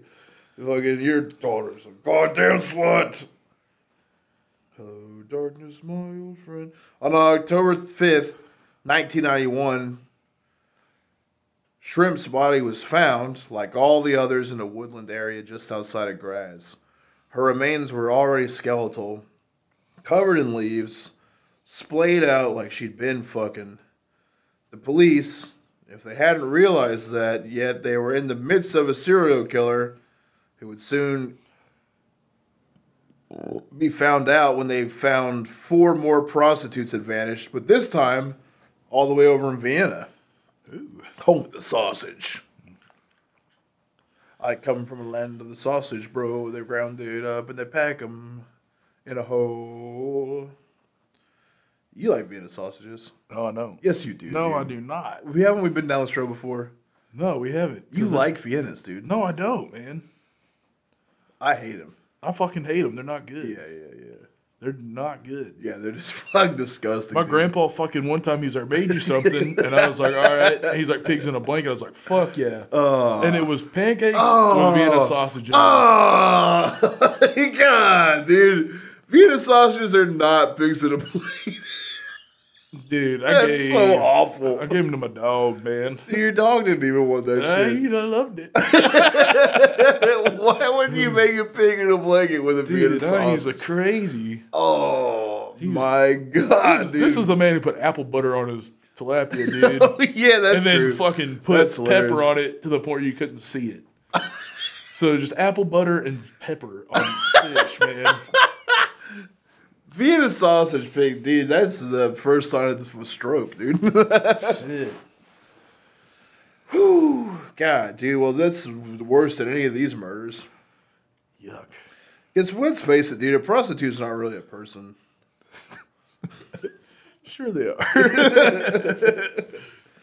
Fucking your daughter's a goddamn slut. Hello, darkness, my old friend. On October fifth, nineteen ninety one, Shrimp's body was found, like all the others, in a woodland area just outside of Graz. Her remains were already skeletal, covered in leaves, splayed out like she'd been fucking. The police, if they hadn't realized that yet, they were in the midst of a serial killer who would soon be found out when they found four more prostitutes had vanished, but this time all the way over in Vienna. Ooh. Home of the sausage. I come from a land of the sausage, bro. They ground it up and they pack them in a hole. You like Vienna sausages? Oh, no. Yes, you do. No, dude. I do not. We haven't we been down this road before? No, we haven't. You 'Cause I- like Viennas, dude. No, I don't, man. I hate them. I fucking hate them. They're not good. Yeah, yeah, yeah. They're not good. Yeah, they're just fucking disgusting. My dude. grandpa fucking one time he was like, made you something, and I was like, all right. And he's like, pigs in a blanket. I was like, fuck yeah. Oh. and it was pancakes oh. with Vienna sausage. in it. Oh, God, dude. Vienna sausages are not pigs in a plate. Dude, I That's gave, so awful. I gave him to my dog, man. Your dog didn't even want that I, shit. know, loved it. Why would you make a pig in a blanket with a Dude, I- he's sausage? a crazy. oh, was- my God, dude. This is the man who put apple butter on his tilapia, dude. yeah, that's it. and then true. fucking put That's pepper hilarious. on it to the point you couldn't see it. so just apple butter and pepper on fish, man. Vienna sausage pig, dude. That's the first sign of this was stroke, dude. Shit. Ooh, god, dude. Well, that's worse than any of these murders. Yuck. Because let's face it, dude. A prostitute's not really a person. Sure they are.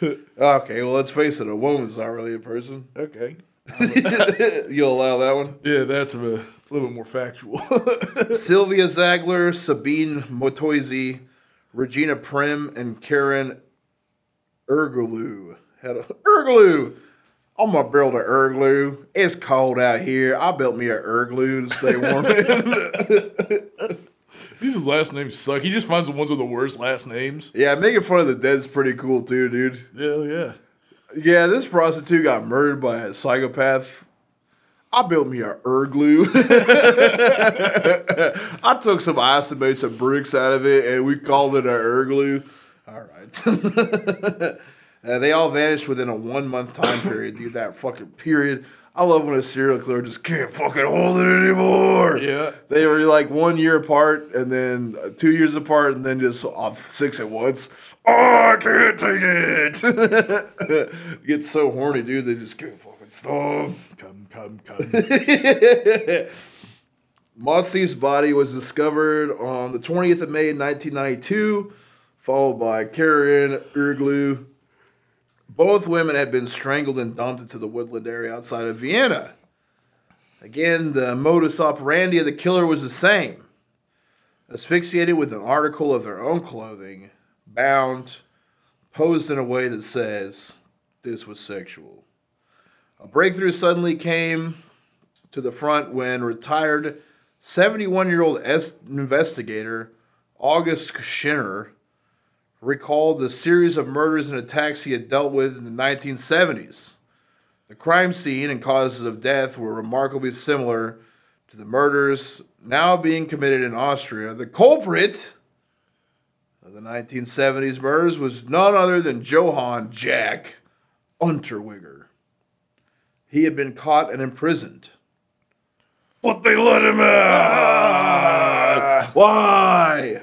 Okay, well, let's face it. A woman's not really a person. okay. You'll allow that one. Yeah, that's a little bit more factual. Sylvia Zagler, Sabine Motoisi, Regina Prim, and Karen Ergulu. Had a Ergulu. I'm gonna build an Erglu. It's cold out here. I built me an Erglu to stay warm. These last names suck. He just finds the ones with the worst last names. yeah, making fun of the dead's pretty cool too, dude. Hell yeah. Yeah, this prostitute got murdered by a psychopath. I built me a Erglu. I took some ice and made some bricks out of it, and we called it a Erglu. All right. Uh, they all vanished within a one month time period, dude. That fucking period. I love when a serial killer just can't fucking hold it anymore. Yeah. They were like one year apart and then uh, two years apart and then just off six at once. Oh, I can't take it. Get so horny, dude. They just can't fucking stop. Come, come, come. Motzie's body was discovered on the 20th of May, 1992, followed by Karen Erglu. Both women had been strangled and dumped into the woodland area outside of Vienna. Again, the modus operandi of the killer was the same asphyxiated with an article of their own clothing, bound, posed in a way that says this was sexual. A breakthrough suddenly came to the front when retired 71 year old investigator August Schenner recalled the series of murders and attacks he had dealt with in the 1970s. The crime scene and causes of death were remarkably similar to the murders now being committed in Austria. The culprit of the 1970s murders was none other than Johann Jack Unterweger. He had been caught and imprisoned. But they let him out. Ah, why?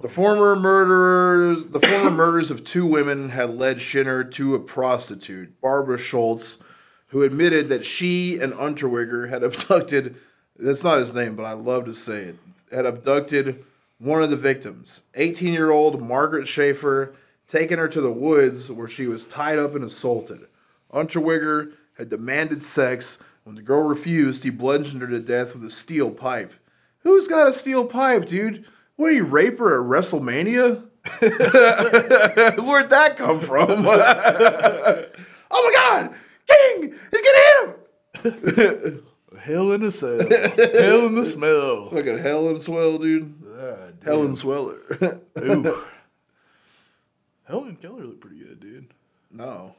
The former murderers, the former murders of two women had led Schenner to a prostitute, Barbara Schultz, who admitted that she and Unterweger had abducted. That's not his name, but I love to say it. Had abducted one of the victims, 18-year-old Margaret Schaefer, taken her to the woods where she was tied up and assaulted. Unterweger had demanded sex. When the girl refused, he bludgeoned her to death with a steel pipe. Who's got a steel pipe, dude? What are you, rape her at WrestleMania? Where'd that come from? oh my God! King! He's gonna hit him! Hell in a cell. Hell in the smell. Fucking Helen Swell, dude. Ah, in Sweller. Ooh. Helen Keller looked pretty good, dude. no.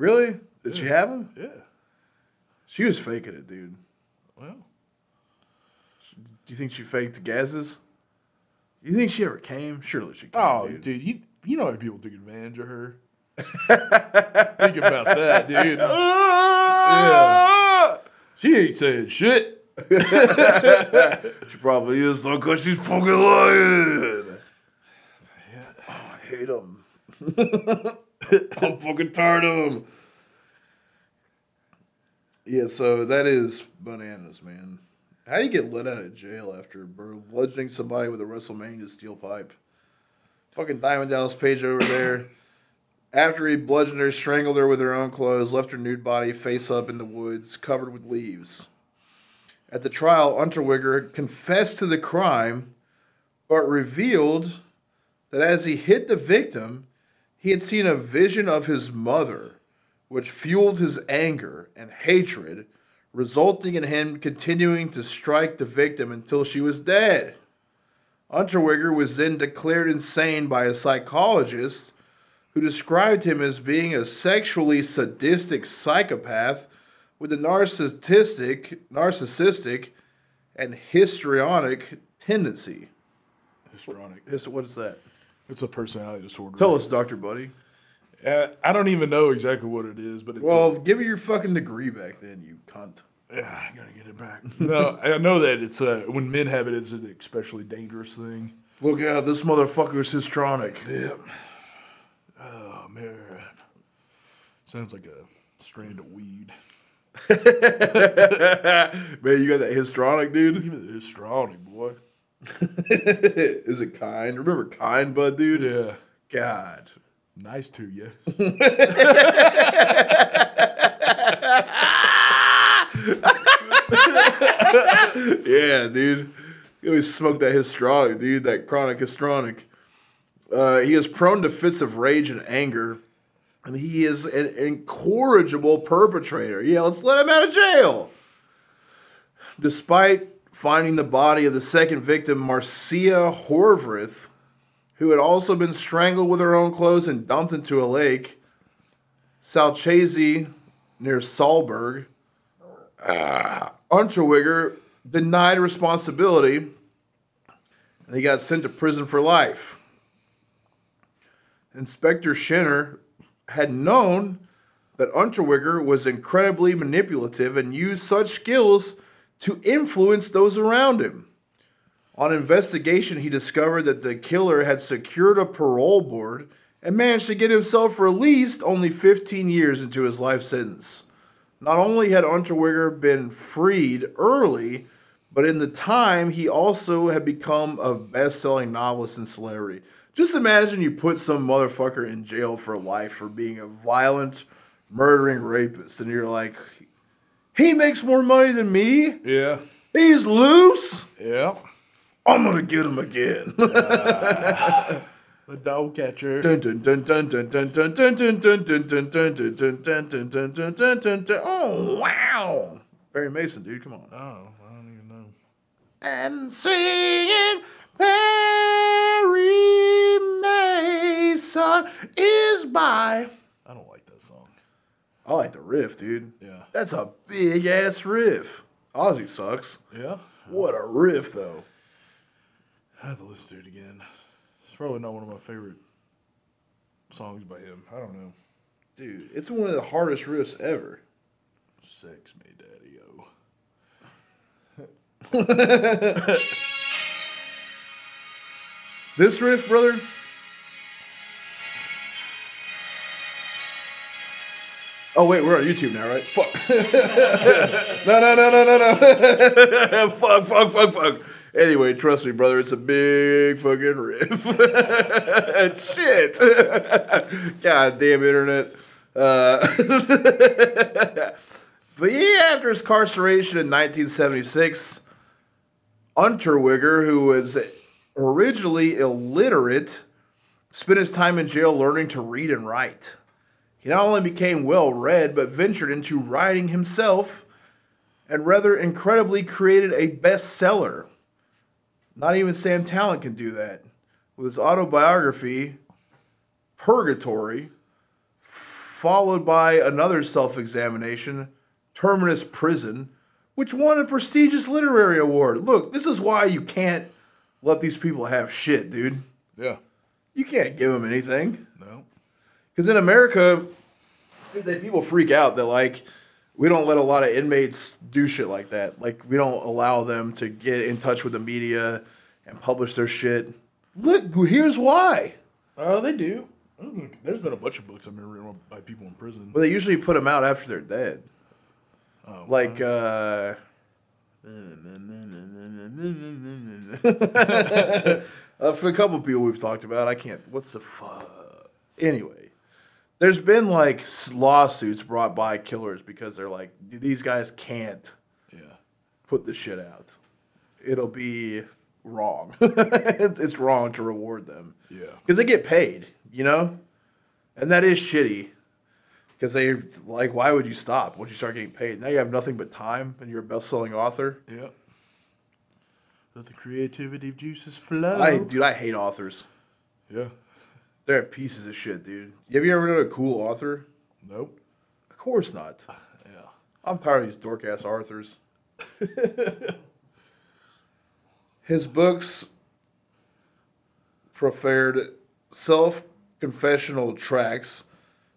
Really? Did she have him? Yeah. She was faking it, dude. Well, Do you think she faked the gases? You think she ever came? Surely she came, oh, dude. dude, you you know how people took advantage of her. Think about that, dude. Ah! She ain't saying shit. She probably is though, cause she's fucking lying. Oh, I hate him. I'm fucking tired of him. Yeah, so that is bananas, man. How do you get let out of jail after bludgeoning somebody with a WrestleMania steel pipe? Fucking Diamond Dallas Page over there. After he bludgeoned her, strangled her with her own clothes, left her nude body face up in the woods, covered with leaves. At the trial, Unterweger confessed to the crime, but revealed that as he hit the victim, he had seen a vision of his mother, which fueled his anger and hatred, resulting in him continuing to strike the victim until she was dead. Unterweger was then declared insane by a psychologist who described him as being a sexually sadistic psychopath with a narcissistic, narcissistic and histrionic tendency. Histrionic. What is that? It's a personality disorder. Tell us, Doctor Buddy. Uh, I don't even know exactly what it is, but it's Well, give me your fucking degree back then, you cunt. yeah, I gotta get it back. no, I know that it's uh, when men have it, it's an especially dangerous thing. Look out, this motherfucker's histrionic. Yeah. Oh man, sounds like a strand of weed. Man, you got that histrionic, dude? Give me the histrionic, boy. is it kind? Remember kind, bud, dude? Yeah, God. nice to you. Yeah, dude. You always smoke that histrionic, dude, that chronic histrionic. Uh, he is prone to fits of rage and anger, and he is an incorrigible perpetrator. Yeah, let's let him out of jail. Despite finding the body of the second victim, Marcia Horvrith, who had also been strangled with her own clothes and dumped into a lake, Salchese near Salzburg, uh, Unterweger denied responsibility and he got sent to prison for life. Inspector Schenner had known that Unterweger was incredibly manipulative and used such skills to influence those around him. On investigation, he discovered that the killer had secured a parole board and managed to get himself released only 15 years into his life sentence. Not only had Unterweger been freed early, but in the time, he also had become a best selling novelist and celebrity. Just imagine you put some motherfucker in jail for life for being a violent, murdering rapist, and you're like, he makes more money than me. Yeah. He's loose. Yeah. I'm gonna get him again. the dog catcher. Oh wow! Perry Mason, dude, come on. Oh, I don't even know. And singing Perry Mason is by. I like the riff, dude. Yeah. That's a big ass riff. Ozzy sucks. Yeah. What a riff, though. I have to listen to it again. It's probably not one of my favorite songs by him. I don't know. Dude, it's one of the hardest riffs ever. Sex me, daddy o. This riff, brother. Oh wait, we're on YouTube now, right? Fuck. no, no, no, no, no, no. fuck, fuck, fuck, fuck. Anyway, trust me, brother. It's a big fucking riff. Shit. God damn internet. Uh, but yeah, after his incarceration in 1976, Unterweger, who was originally illiterate, spent his time in jail learning to read and write. He not only became well read, but ventured into writing himself and rather incredibly created a bestseller. Not even Sam Tallent can do that. With his autobiography, Purgatory, followed by another self examination, Terminus Prison, which won a prestigious literary award. Look, this is why you can't let these people have shit, dude. Yeah. You can't give them anything. No. Because in America, they, people freak out that, like, we don't let a lot of inmates do shit like that. Like, we don't allow them to get in touch with the media and publish their shit. Look, here's why. Oh, they do. Mm, There's been a bunch of books I've been written by people in prison. But they usually put them out after they're dead. Oh, Like, uh. uh, for a couple of people we've talked about, I can't. What's the fuck? Anyway, there's been like lawsuits brought by killers because they're like, these guys can't yeah. put the shit out. It'll be wrong. it's wrong to reward them. Yeah. Because they get paid, you know? And that is shitty. Because they, like, why would you stop once you start getting paid? Now you have nothing but time and you're a best selling author. Yeah. Let the creativity juices flow. I, dude, I hate authors. yeah. They're pieces of shit, dude. Have you ever known a cool author? Nope. Of course not. Yeah. I'm tired of these dork ass authors. His books preferred self confessional tracts,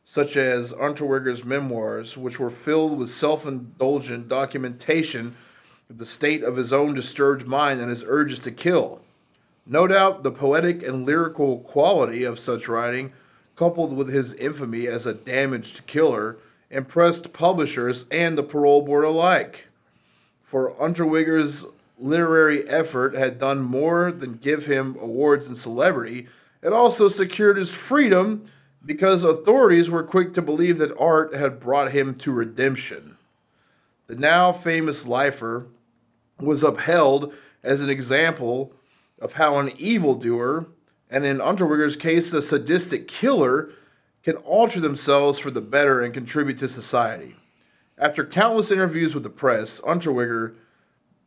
such as Unterweger's memoirs, which were filled with self indulgent documentation of the state of his own disturbed mind and his urges to kill. No doubt the poetic and lyrical quality of such writing, coupled with his infamy as a damaged killer, impressed publishers and the parole board alike. For Unterweger's literary effort had done more than give him awards and celebrity, it also secured his freedom because authorities were quick to believe that art had brought him to redemption. The now famous lifer was upheld as an example of how an evildoer, and in Unterweger's case, a sadistic killer, can alter themselves for the better and contribute to society. After countless interviews with the press, Unterweger,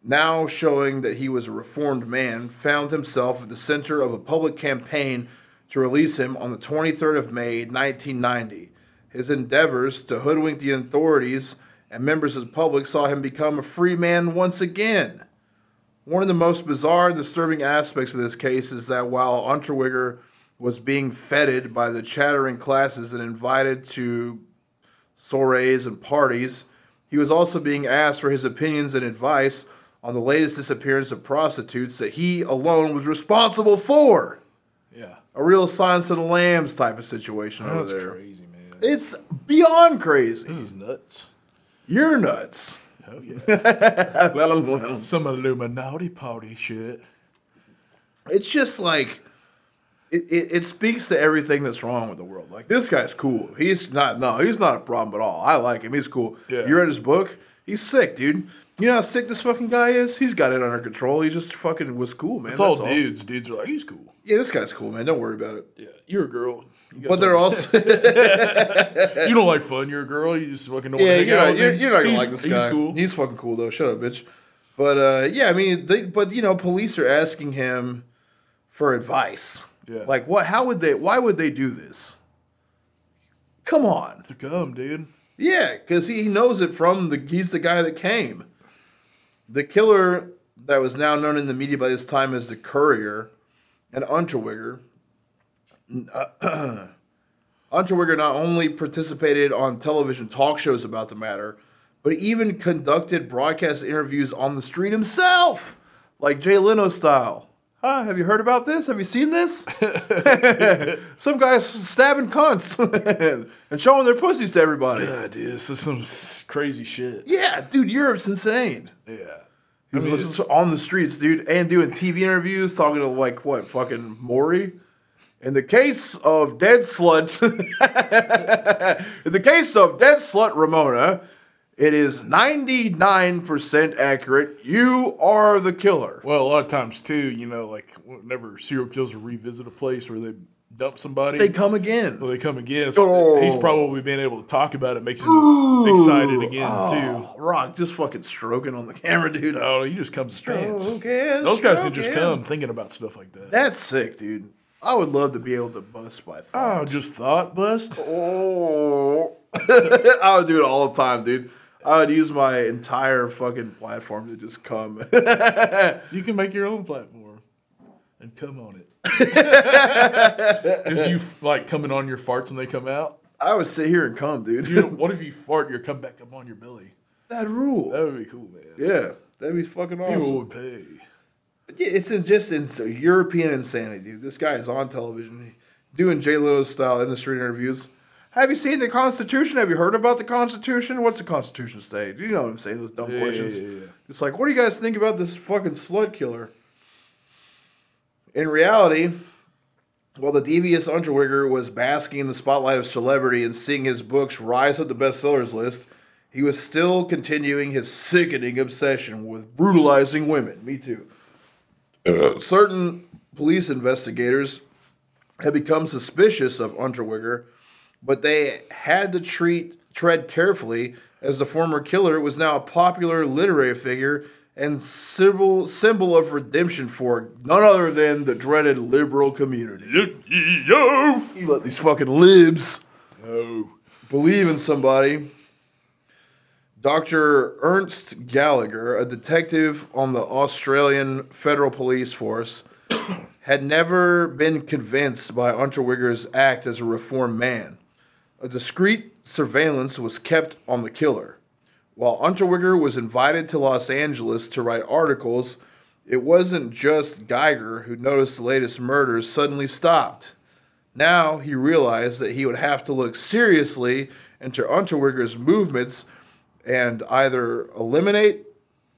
now showing that he was a reformed man, found himself at the center of a public campaign to release him on the 23rd of May, 1990. His endeavors to hoodwink the authorities and members of the public saw him become a free man once again. One of the most bizarre and disturbing aspects of this case is that while Unterweger was being feted by the chattering classes and invited to soirees and parties. He was also being asked for his opinions and advice on the latest disappearance of prostitutes that he alone was responsible for. Yeah. A real Silence of the Lambs type of situation over That's there. crazy, man. It's beyond crazy. This is nuts. You're nuts. Oh yeah. well, Some Illuminati party shit. it's just like it, it, it speaks to everything that's wrong with the world. Like this guy's cool. He's not no, he's not a problem at all. I like him. He's cool. Yeah. You read his book? He's sick, dude. You know how sick this fucking guy is? He's got it under control. He just fucking was cool, man. It's all That's dudes. Dudes are like, he's cool. Yeah, this guy's cool, man. Don't worry about it. Yeah, you're a girl. But they're also you don't like fun. You're a girl. You just fucking don't yeah, you're not, you're, you're not gonna He's- like this guy. He's cool. He's fucking cool though. Shut up, bitch. But uh, yeah, I mean, they, but you know, police are asking him for advice. Yeah. Like, what? How would they? Why would they do this? Come on. to come, dude. Yeah, because he knows it from the. He's the guy that came. The killer that was now known in the media by this time as the Courier, and Unterweger. Unterweger not only participated on television talk shows about the matter, but even conducted broadcast interviews on the street himself, like Jay Leno style. Huh? Have you heard about this? Have you seen this? Some guys stabbing cunts and showing their pussies to everybody. God, dude, this is some crazy shit. Yeah, dude, Europe's insane. Yeah. He was listening to- on the streets, dude, and doing TV interviews, talking to like what, fucking Maury. In the case of dead slut, in the case of dead slut Ramona, it is ninety nine percent accurate. You are the killer. Well, a lot of times too, you know, like whenever serial killers revisit a place where they dump somebody, They come again. well, they come again. Oh. He's probably being able to talk about it makes him excited again Oh, Rock just fucking stroking on the camera, dude. Oh, he just comes to oh, trance. Okay, Those guys can just come thinking about stuff like that. That's sick, dude. I would love to be able to bust by thought. Oh, just thought bust. Oh, I would do it all the time, dude. I would use my entire fucking platform to just come. You can make your own platform and come on it. Is you like coming on your farts when they come out? I would sit here and come, dude. You know, what if you fart, you come back up on your belly? That'd rule. That would be cool, man. yeah, that'd be fucking awesome. People would pay. It's in- just ins- European insanity, dude. This guy is on television doing Jay Leno style in the street interviews. Have you seen the Constitution? Have you heard about the Constitution? What's the Constitution say? Do you know what I'm saying? Those dumb Yeah, questions. yeah, yeah. It's like, what do you guys think about this fucking slut killer? In reality, while the devious Unterweger was basking in the spotlight of celebrity and seeing his books rise up the bestsellers list, he was still continuing his sickening obsession with brutalizing women. Me too. Uh, certain police investigators had become suspicious of Unterweger, but they had to treat tread carefully as the former killer was now a popular literary figure and symbol symbol of redemption for none other than the dreaded liberal community. Yo! You let these fucking libs Oh. believe in somebody. Dr. Ernst Geiger, a detective on the Australian Federal Police Force, had never been convinced by Unterweger's act as a reformed man. A discreet surveillance was kept on the killer. While Unterweger was invited to Los Angeles to write articles, it wasn't just Geiger who noticed the latest murders suddenly stopped. Now he realized that he would have to look seriously into Unterweger's movements and either eliminate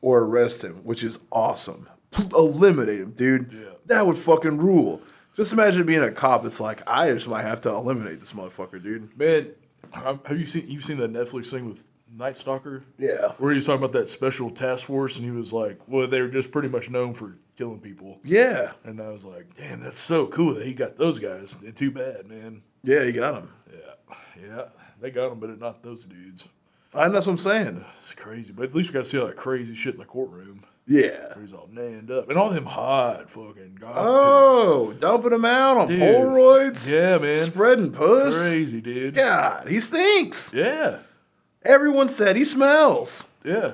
or arrest him, which is awesome. eliminate him, dude. Yeah. That would fucking rule. Just imagine being a cop that's like, I just might have to eliminate this motherfucker, dude. Man, um, have you seen you've seen that Netflix thing with Night Stalker? Yeah. Where he was talking about that special task force and he was like, Well, they're just pretty much known for killing people. Yeah. And I was like, Damn, that's so cool that he got those guys. And too bad, man. Yeah, he got him. Yeah. Yeah. They got him, but not those dudes. And that's what I'm saying. It's crazy. But at least we got to see all that crazy shit in the courtroom. Yeah. Where he's all nanned up. And all them hot fucking goth Oh, dumping them out on Dude. Polaroids. Yeah, man. Spreading puss. Crazy, dude. God, he stinks. Yeah. Everyone said he smells. Yeah.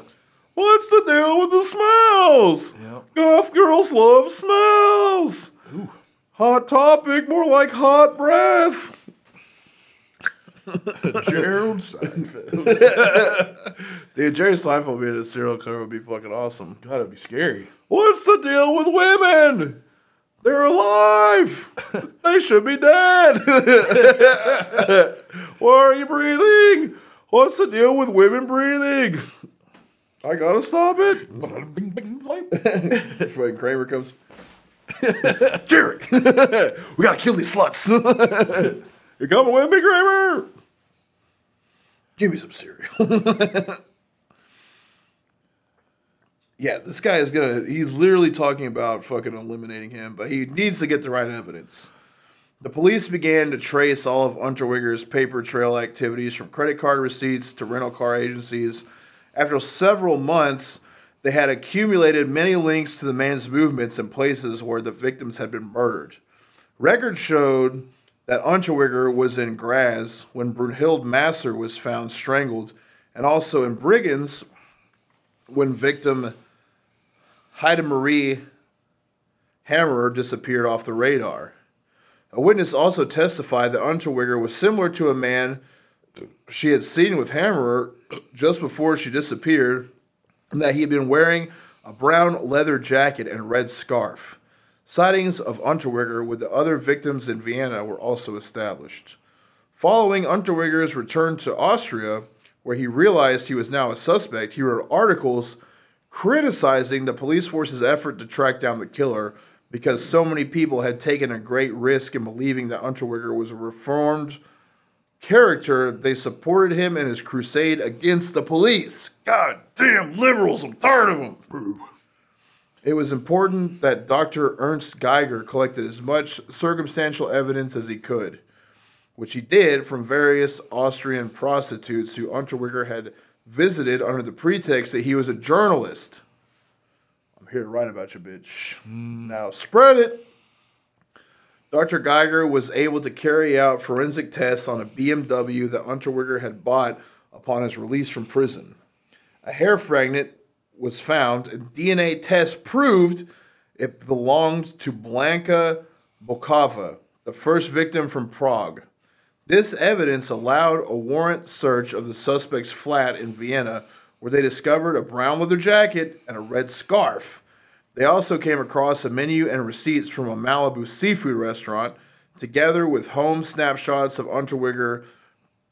What's the deal with the smells? Yeah. Goth girls love smells. Ooh. Hot topic, more like hot breath. Gerald Seinfeld. Dude, Jerry Seinfeld being a serial killer would be fucking awesome. Gotta be scary. What's the deal with women? They're alive. they should be dead. Why are you breathing? What's the deal with women breathing? I gotta stop it. Bing, Kramer comes. Jerry, we gotta kill these sluts. You're coming with me, Kramer. Give me some cereal. yeah, this guy is gonna. He's literally talking about fucking eliminating him, but he needs to get the right evidence. The police began to trace all of Unterweger's paper trail activities from credit card receipts to rental car agencies. After several months, they had accumulated many links to the man's movements in places where the victims had been murdered. Records showed that Unterweger was in Graz when Brunhild Masser was found strangled, and also in Bregenz when victim Heide Marie Hammerer disappeared off the radar. A witness also testified that Unterweger was similar to a man she had seen with Hammerer just before she disappeared, and that he had been wearing a brown leather jacket and red scarf. Sightings of Unterweger with the other victims in Vienna were also established. Following Unterweger's return to Austria, where he realized he was now a suspect, he wrote articles criticizing the police force's effort to track down the killer because so many people had taken a great risk in believing that Unterweger was a reformed character. They supported him in his crusade against the police. God damn liberals, I'm tired of them. It was important that Dr. Ernst Geiger collected as much circumstantial evidence as he could, which he did from various Austrian prostitutes who Unterweger had visited under the pretext that he was a journalist. I'm here to write about you, bitch. Mm. Now spread it. Dr. Geiger was able to carry out forensic tests on a BMW that Unterweger had bought upon his release from prison. A hair fragment was found, and DNA test proved it belonged to Blanka Bokava, the first victim from Prague. This evidence allowed a warrant search of the suspect's flat in Vienna, where they discovered a brown leather jacket and a red scarf. They also came across a menu and receipts from a Malibu seafood restaurant, together with home snapshots of Unterweger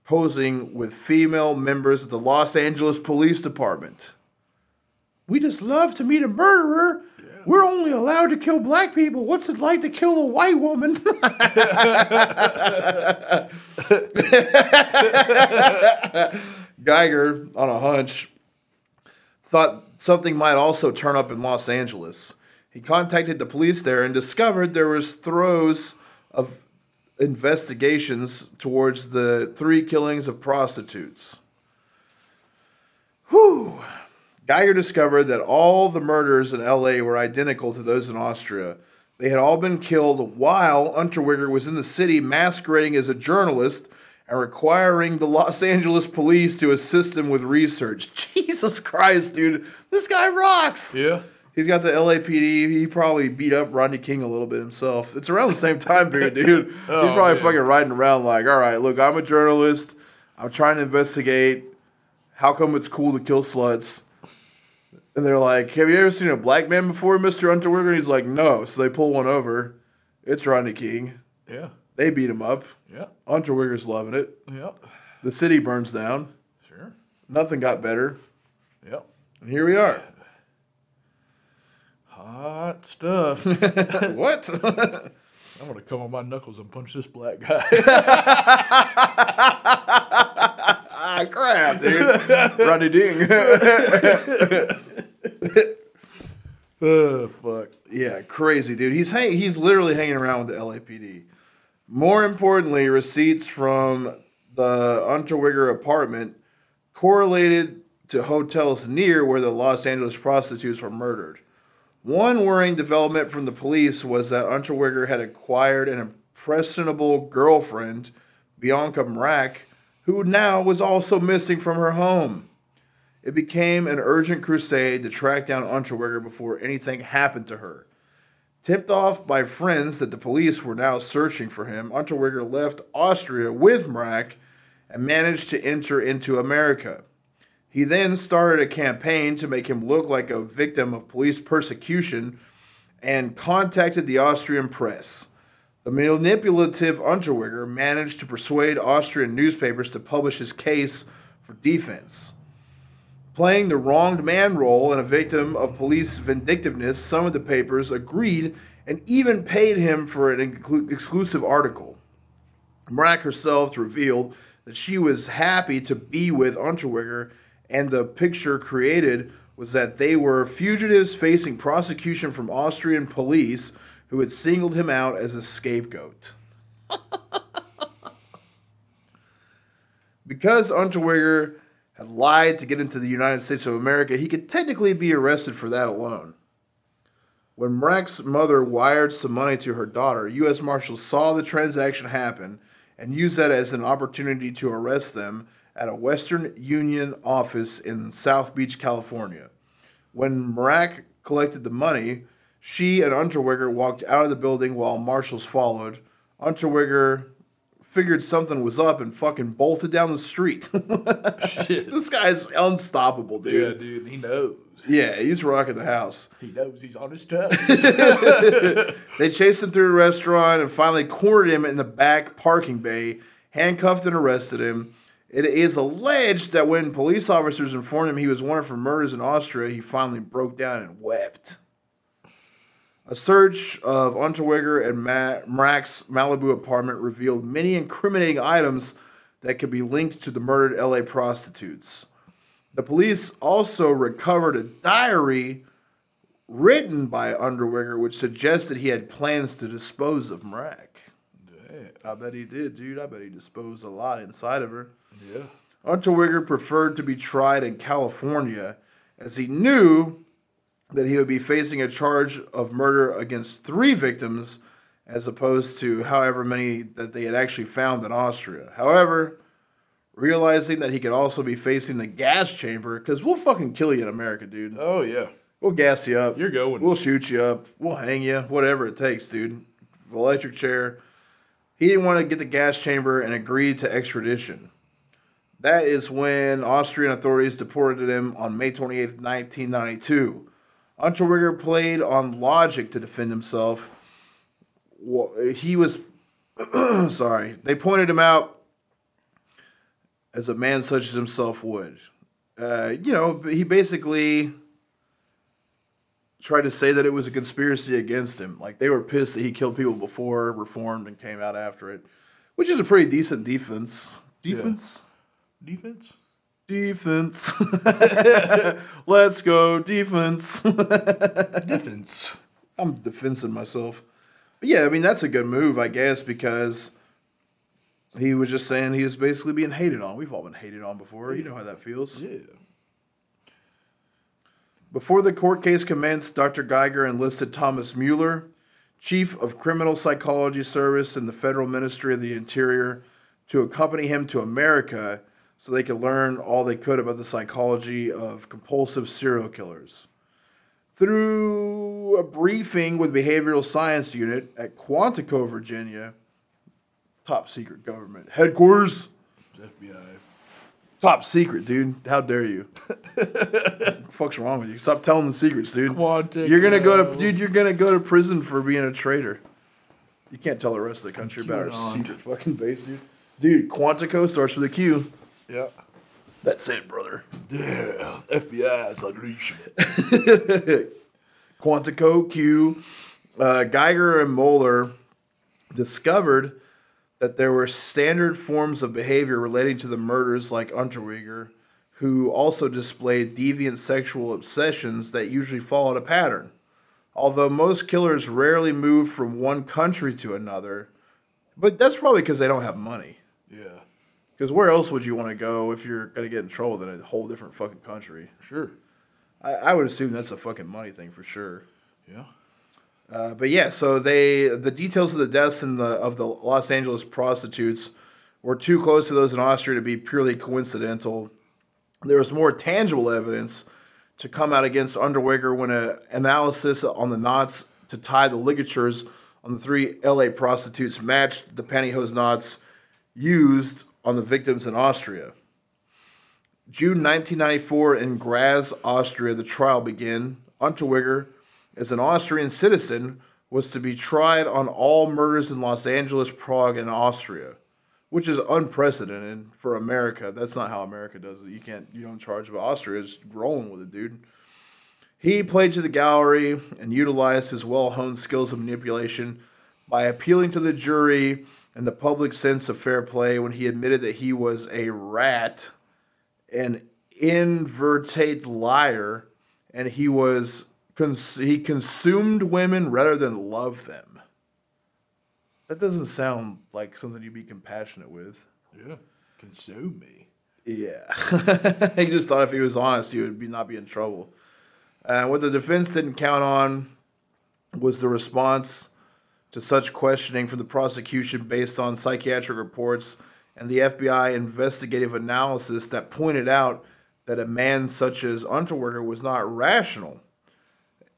posing with female members of the Los Angeles Police Department. We just love to meet a murderer. We're only allowed to kill black people. What's it like to kill a white woman? Geiger, on a hunch, thought something might also turn up in Los Angeles. He contacted the police there and discovered there was throes of investigations towards the three killings of prostitutes. Whew. Geiger discovered that all the murders in LA were identical to those in Austria. They had all been killed while Unterweger was in the city masquerading as a journalist and requiring the Los Angeles police to assist him with research. Jesus Christ, dude. This guy rocks. Yeah. He's got the LAPD. He probably beat up Rodney King a little bit himself. It's around the same time period, dude. He's Oh, probably man. fucking riding around like, all right, look, I'm a journalist. I'm trying to investigate. How come it's cool to kill sluts? And they're like, have you ever seen a black man before, Mr. Unterweger? And he's like, no. So they pull one over. It's Rodney King. Yeah. They beat him up. Yeah. Unterweger's loving it. Yeah. The city burns down. Sure. Nothing got better. Yep. And here we are. Hot stuff. what? I'm gonna come on my knuckles and punch this black guy. ah, crap, dude. Rodney Ding. Oh fuck. Yeah, crazy, dude. He's hang- he's literally hanging around with the LAPD. More importantly, receipts from the Unterweger apartment correlated to hotels near where the Los Angeles prostitutes were murdered. One worrying development from the police was that Unterweger had acquired an impressionable girlfriend, Bianca Mrak, who now was also missing from her home. It became an urgent crusade to track down Unterweger before anything happened to her. Tipped off by friends that the police were now searching for him, Unterweger left Austria with Mrak and managed to enter into America. He then started a campaign to make him look like a victim of police persecution and contacted the Austrian press. The manipulative Unterweger managed to persuade Austrian newspapers to publish his case for defense. Playing the wronged man role and a victim of police vindictiveness, some of the papers agreed and even paid him for an inclu- exclusive article. Mrak herself revealed that she was happy to be with Unterweger, and the picture created was that they were fugitives facing prosecution from Austrian police who had singled him out as a scapegoat. because Unterweger had lied to get into the United States of America, he could technically be arrested for that alone. When Mrak's mother wired some money to her daughter, U.S. Marshals saw the transaction happen and used that as an opportunity to arrest them at a Western Union office in South Beach, California. When Mrak collected the money, she and Unterweger walked out of the building while marshals followed. Unterweger figured something was up and fucking bolted down the street. Shit. this guy's unstoppable, dude. Yeah, dude. he knows. Yeah, he's rocking the house. He knows he's on his toes. They chased him through the restaurant and finally cornered him in the back parking bay, handcuffed and arrested him. It is alleged that when police officers informed him he was wanted for murders in Austria, he finally broke down and wept. A search of Unterweger and Ma- Mrak's Malibu apartment revealed many incriminating items that could be linked to the murdered LA prostitutes. The police also recovered a diary written by Unterweger, which suggested he had plans to dispose of Mrak. I bet he did, dude. I bet he disposed a lot inside of her. yeah. Unterweger preferred to be tried in California as he knew that he would be facing a charge of murder against three victims as opposed to however many that they had actually found in Austria. However, realizing that he could also be facing the gas chamber, because we'll fucking kill you in America, dude. Oh yeah. We'll gas you up. You're going. We'll shoot you up. We'll hang you. Whatever it takes, dude. Electric chair. He didn't want to get the gas chamber and agreed to extradition. That is when Austrian authorities deported him on May 28th, 1992. Unterweger played on logic to defend himself. He was, sorry, they pointed him out as a man such as himself would. Uh, you know, he basically tried to say that it was a conspiracy against him. Like they were pissed that he killed people before, reformed, and came out after it, which is a pretty decent defense. Defense? Defense. Defense. Let's go, defense. Defense. I'm defending myself. But yeah, I mean, that's a good move, I guess, because he was just saying he was basically being hated on. We've all been hated on before. You know how that feels. Yeah. Before the court case commenced, Dr. Geiger enlisted Thomas Mueller, Chief of Criminal Psychology Service in the Federal Ministry of the Interior, to accompany him to America so they could learn all they could about the psychology of compulsive serial killers. Through a briefing with Behavioral Science Unit at Quantico, Virginia, top secret government headquarters. FBI. Top secret, dude. How dare you? fuck's wrong with you? Stop telling the secrets, dude. Quantico. You're gonna go to dude. You're gonna go to prison for being a traitor. You can't tell the rest of the country about our secret fucking base, dude. Dude, Quantico starts with a Q. Yeah. That's it, brother. Yeah. FBI's unleashing it. Quantico Q. Uh, Geiger and Mueller discovered that there were standard forms of behavior relating to the murders like Unterweger, who also displayed deviant sexual obsessions that usually followed a pattern. Although most killers rarely move from one country to another, but that's probably because they don't have money. Because where else would you want to go if you're going to get in trouble than a whole different fucking country? Sure. I, I would assume that's a fucking money thing for sure. Yeah. Uh, but yeah, so they the details of the deaths in the of the Los Angeles prostitutes were too close to those in Austria to be purely coincidental. There was more tangible evidence to come out against Unterweger when an analysis on the knots to tie the ligatures on the three LA prostitutes matched the pantyhose knots used on the victims in Austria. June 1994 in Graz, Austria, the trial began. Unterweger, as an Austrian citizen, was to be tried on all murders in Los Angeles, Prague, and Austria, which is unprecedented for America. That's not how America does it. You can't, you don't charge about Austria. It's rolling with it, dude. He played to the gallery and utilized his well honed skills of manipulation by appealing to the jury and the public sense of fair play when he admitted that he was a rat, an invertate liar, and he was cons- he consumed women rather than loved them. That doesn't sound like something you'd be compassionate with. Yeah. Consume me. Yeah. he just thought if he was honest, he would be not be in trouble. And what the defense didn't count on was the response to such questioning from the prosecution based on psychiatric reports and the FBI investigative analysis that pointed out that a man such as Unterweger was not rational.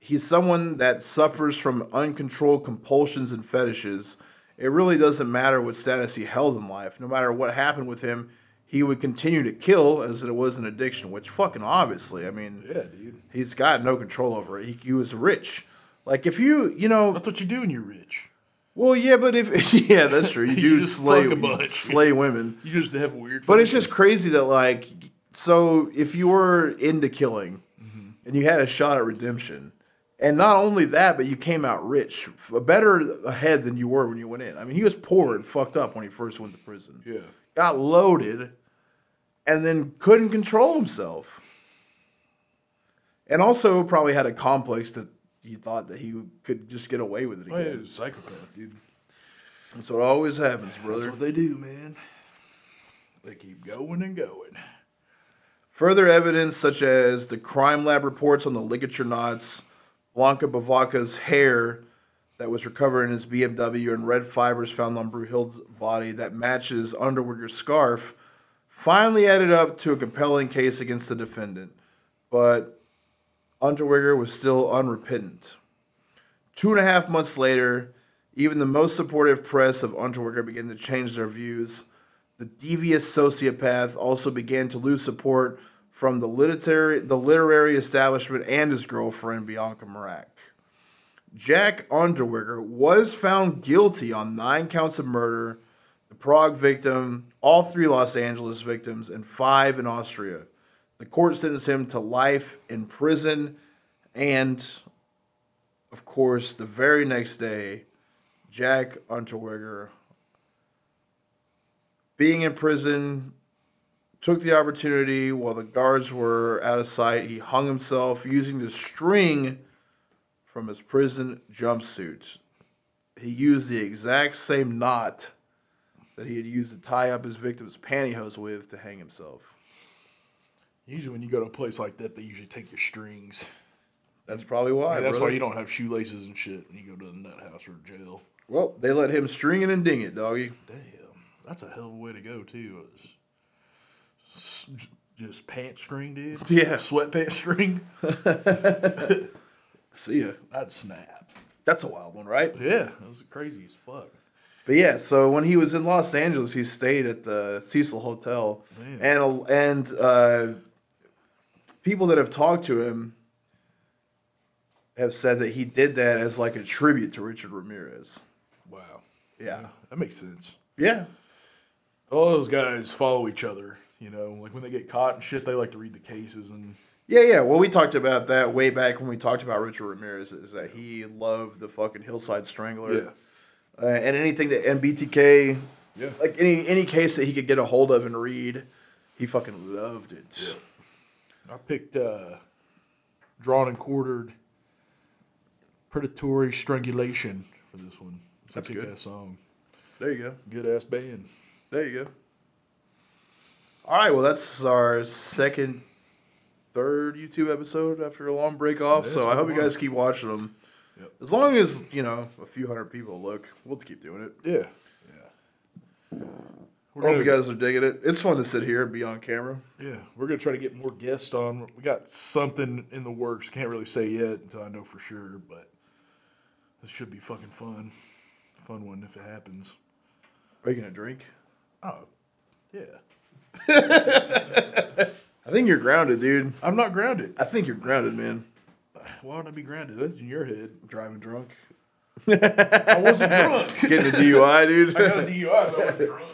He's someone that suffers from uncontrolled compulsions and fetishes. It really doesn't matter what status he held in life. No matter what happened with him, he would continue to kill as if it was an addiction, which fucking obviously, I mean, Yeah, dude. he's got no control over it. He, he was rich. Like if you, you know, That's what you do when you're rich. well, yeah, but if yeah, that's true. You You do slay fuck a you slay women, You just have weird. but it's just crazy that like, so if you were into killing, mm-hmm. and you had a shot at redemption, and not only that, but you came out rich, a better ahead than you were when you went in. I mean, he was poor and fucked up when he first went to prison. Yeah. got loaded, and then couldn't control himself. And also probably had a complex that he thought that he could just get away with it Oh, yeah, again. he's a psychopath, dude. That's what always happens, brother. That's what they do, man. They keep going and going. Further evidence, such as the crime lab reports on the ligature knots, Blanka Bavaca's hair that was recovered in his BMW, and red fibers found on Bruhild's body that matches Unterweger's scarf, finally added up to a compelling case against the defendant. But Unterweger was still unrepentant. Two and a half months later, even the most supportive press of Unterweger began to change their views. The devious sociopath also began to lose support from the literary, the literary establishment and his girlfriend, Bianca Mrak. Jack Unterweger was found guilty on nine counts of murder, the Prague victim, all three Los Angeles victims, and five in Austria. The court sentenced him to life in prison, and of course, the very next day, Jack Unterweger, being in prison, took the opportunity while the guards were out of sight. He hung himself using the string from his prison jumpsuit. He used the exact same knot that he had used to tie up his victim's pantyhose with to hang himself. Usually, when you go to a place like that, they usually take your strings. That's probably why. that's brother. why you don't have shoelaces and shit when you go to the nut house or jail. Well, they let him string it and ding it, doggy. Damn, that's a hell of a way to go too. It's just pant string, dude. Yeah. sweatpants string. See ya. I'd snap. That's a wild one, right? Yeah, that was crazy as fuck. But yeah, so when he was in Los Angeles, he stayed at the Cecil Hotel, Man. and and uh, people that have talked to him have said that he did that as like a tribute to Richard Ramirez. Wow. Yeah, That makes sense. yeah, All those guys follow each other. You know, like when they get caught and shit, they like to read the cases and yeah, yeah. Well, we talked about that way back when we talked about Richard Ramirez. Is that he loved the fucking Hillside Strangler, yeah, uh, and anything that and BTK, yeah. like any any case that he could get a hold of and read, he fucking loved it. I picked uh, drawn and quartered predatory strangulation for this one. It's a That's good. kick-ass song. There you go. Good ass band. There you go. All right, well, that's our second, third YouTube episode after a long break off. So I hope you guys keep watching them. Yep. As long as you know a few hundred people look, we'll keep doing it. Yeah. We're I hope gonna, you guys are digging it. It's fun to sit here and be on camera. yeah, we're gonna try to get more guests on. We got something in the works. Can't really say yet until I know for sure, but This should be fucking fun. Fun one if it happens. Are you gonna drink? Oh, yeah. I think you're grounded, dude. I'm not grounded. I think you're grounded, man. Why would I be grounded? That's in your head. Driving drunk. I wasn't drunk. Getting a DUI, dude. I got a DUI. but I wasn't drunk.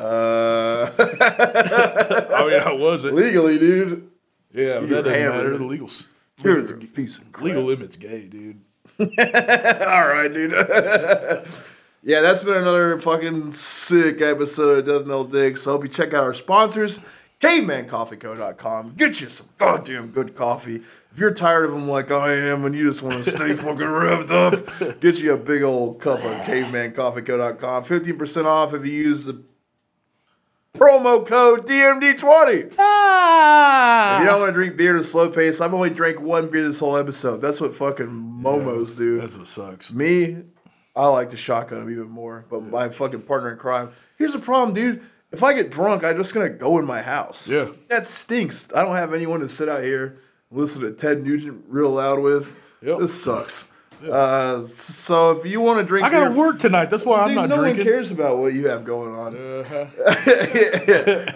Uh, I mean, I wasn't. legally, dude. Yeah, but You that doesn't matter. The legal, You're a piece of crap. legal limit's gay, dude. All right, dude. yeah, that's been another fucking sick episode of Doesn't Know Dicks. So hope you check out our sponsors, cavemancoffeeco.com. Get you some goddamn good coffee. If you're tired of them like I am and you just want to stay fucking revved up, get you a big old cup of cavemancoffeeco.com. 15% off if you use the promo code DMD20. Ah. If you don't want to drink beer at a slow pace, I've only drank one beer this whole episode. That's what fucking momos do. That's what sucks. Me, I like to shotgun them even more. But my fucking partner in crime. Here's the problem, dude. If I get drunk, I'm just gonna go in my house. Yeah. That stinks. I don't have anyone to sit out here and listen to Ted Nugent real loud with. Yep. This sucks. Uh, so if you want to drink, I gotta work tonight. That's why I'm Dude, not no drinking. one cares about what you have going on. Uh-huh.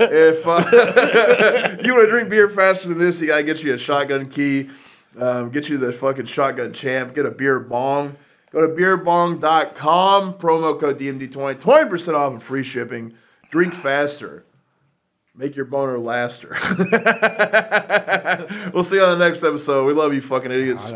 if uh, you want to drink beer faster than this, you gotta get you a shotgun key. Um, get you the fucking shotgun champ. Get a beer bong. Go to beerbong.com. Promo code DMD20. 20% off and free shipping. Drink faster. Make your boner laster. we'll see you on the next episode. We love you fucking idiots.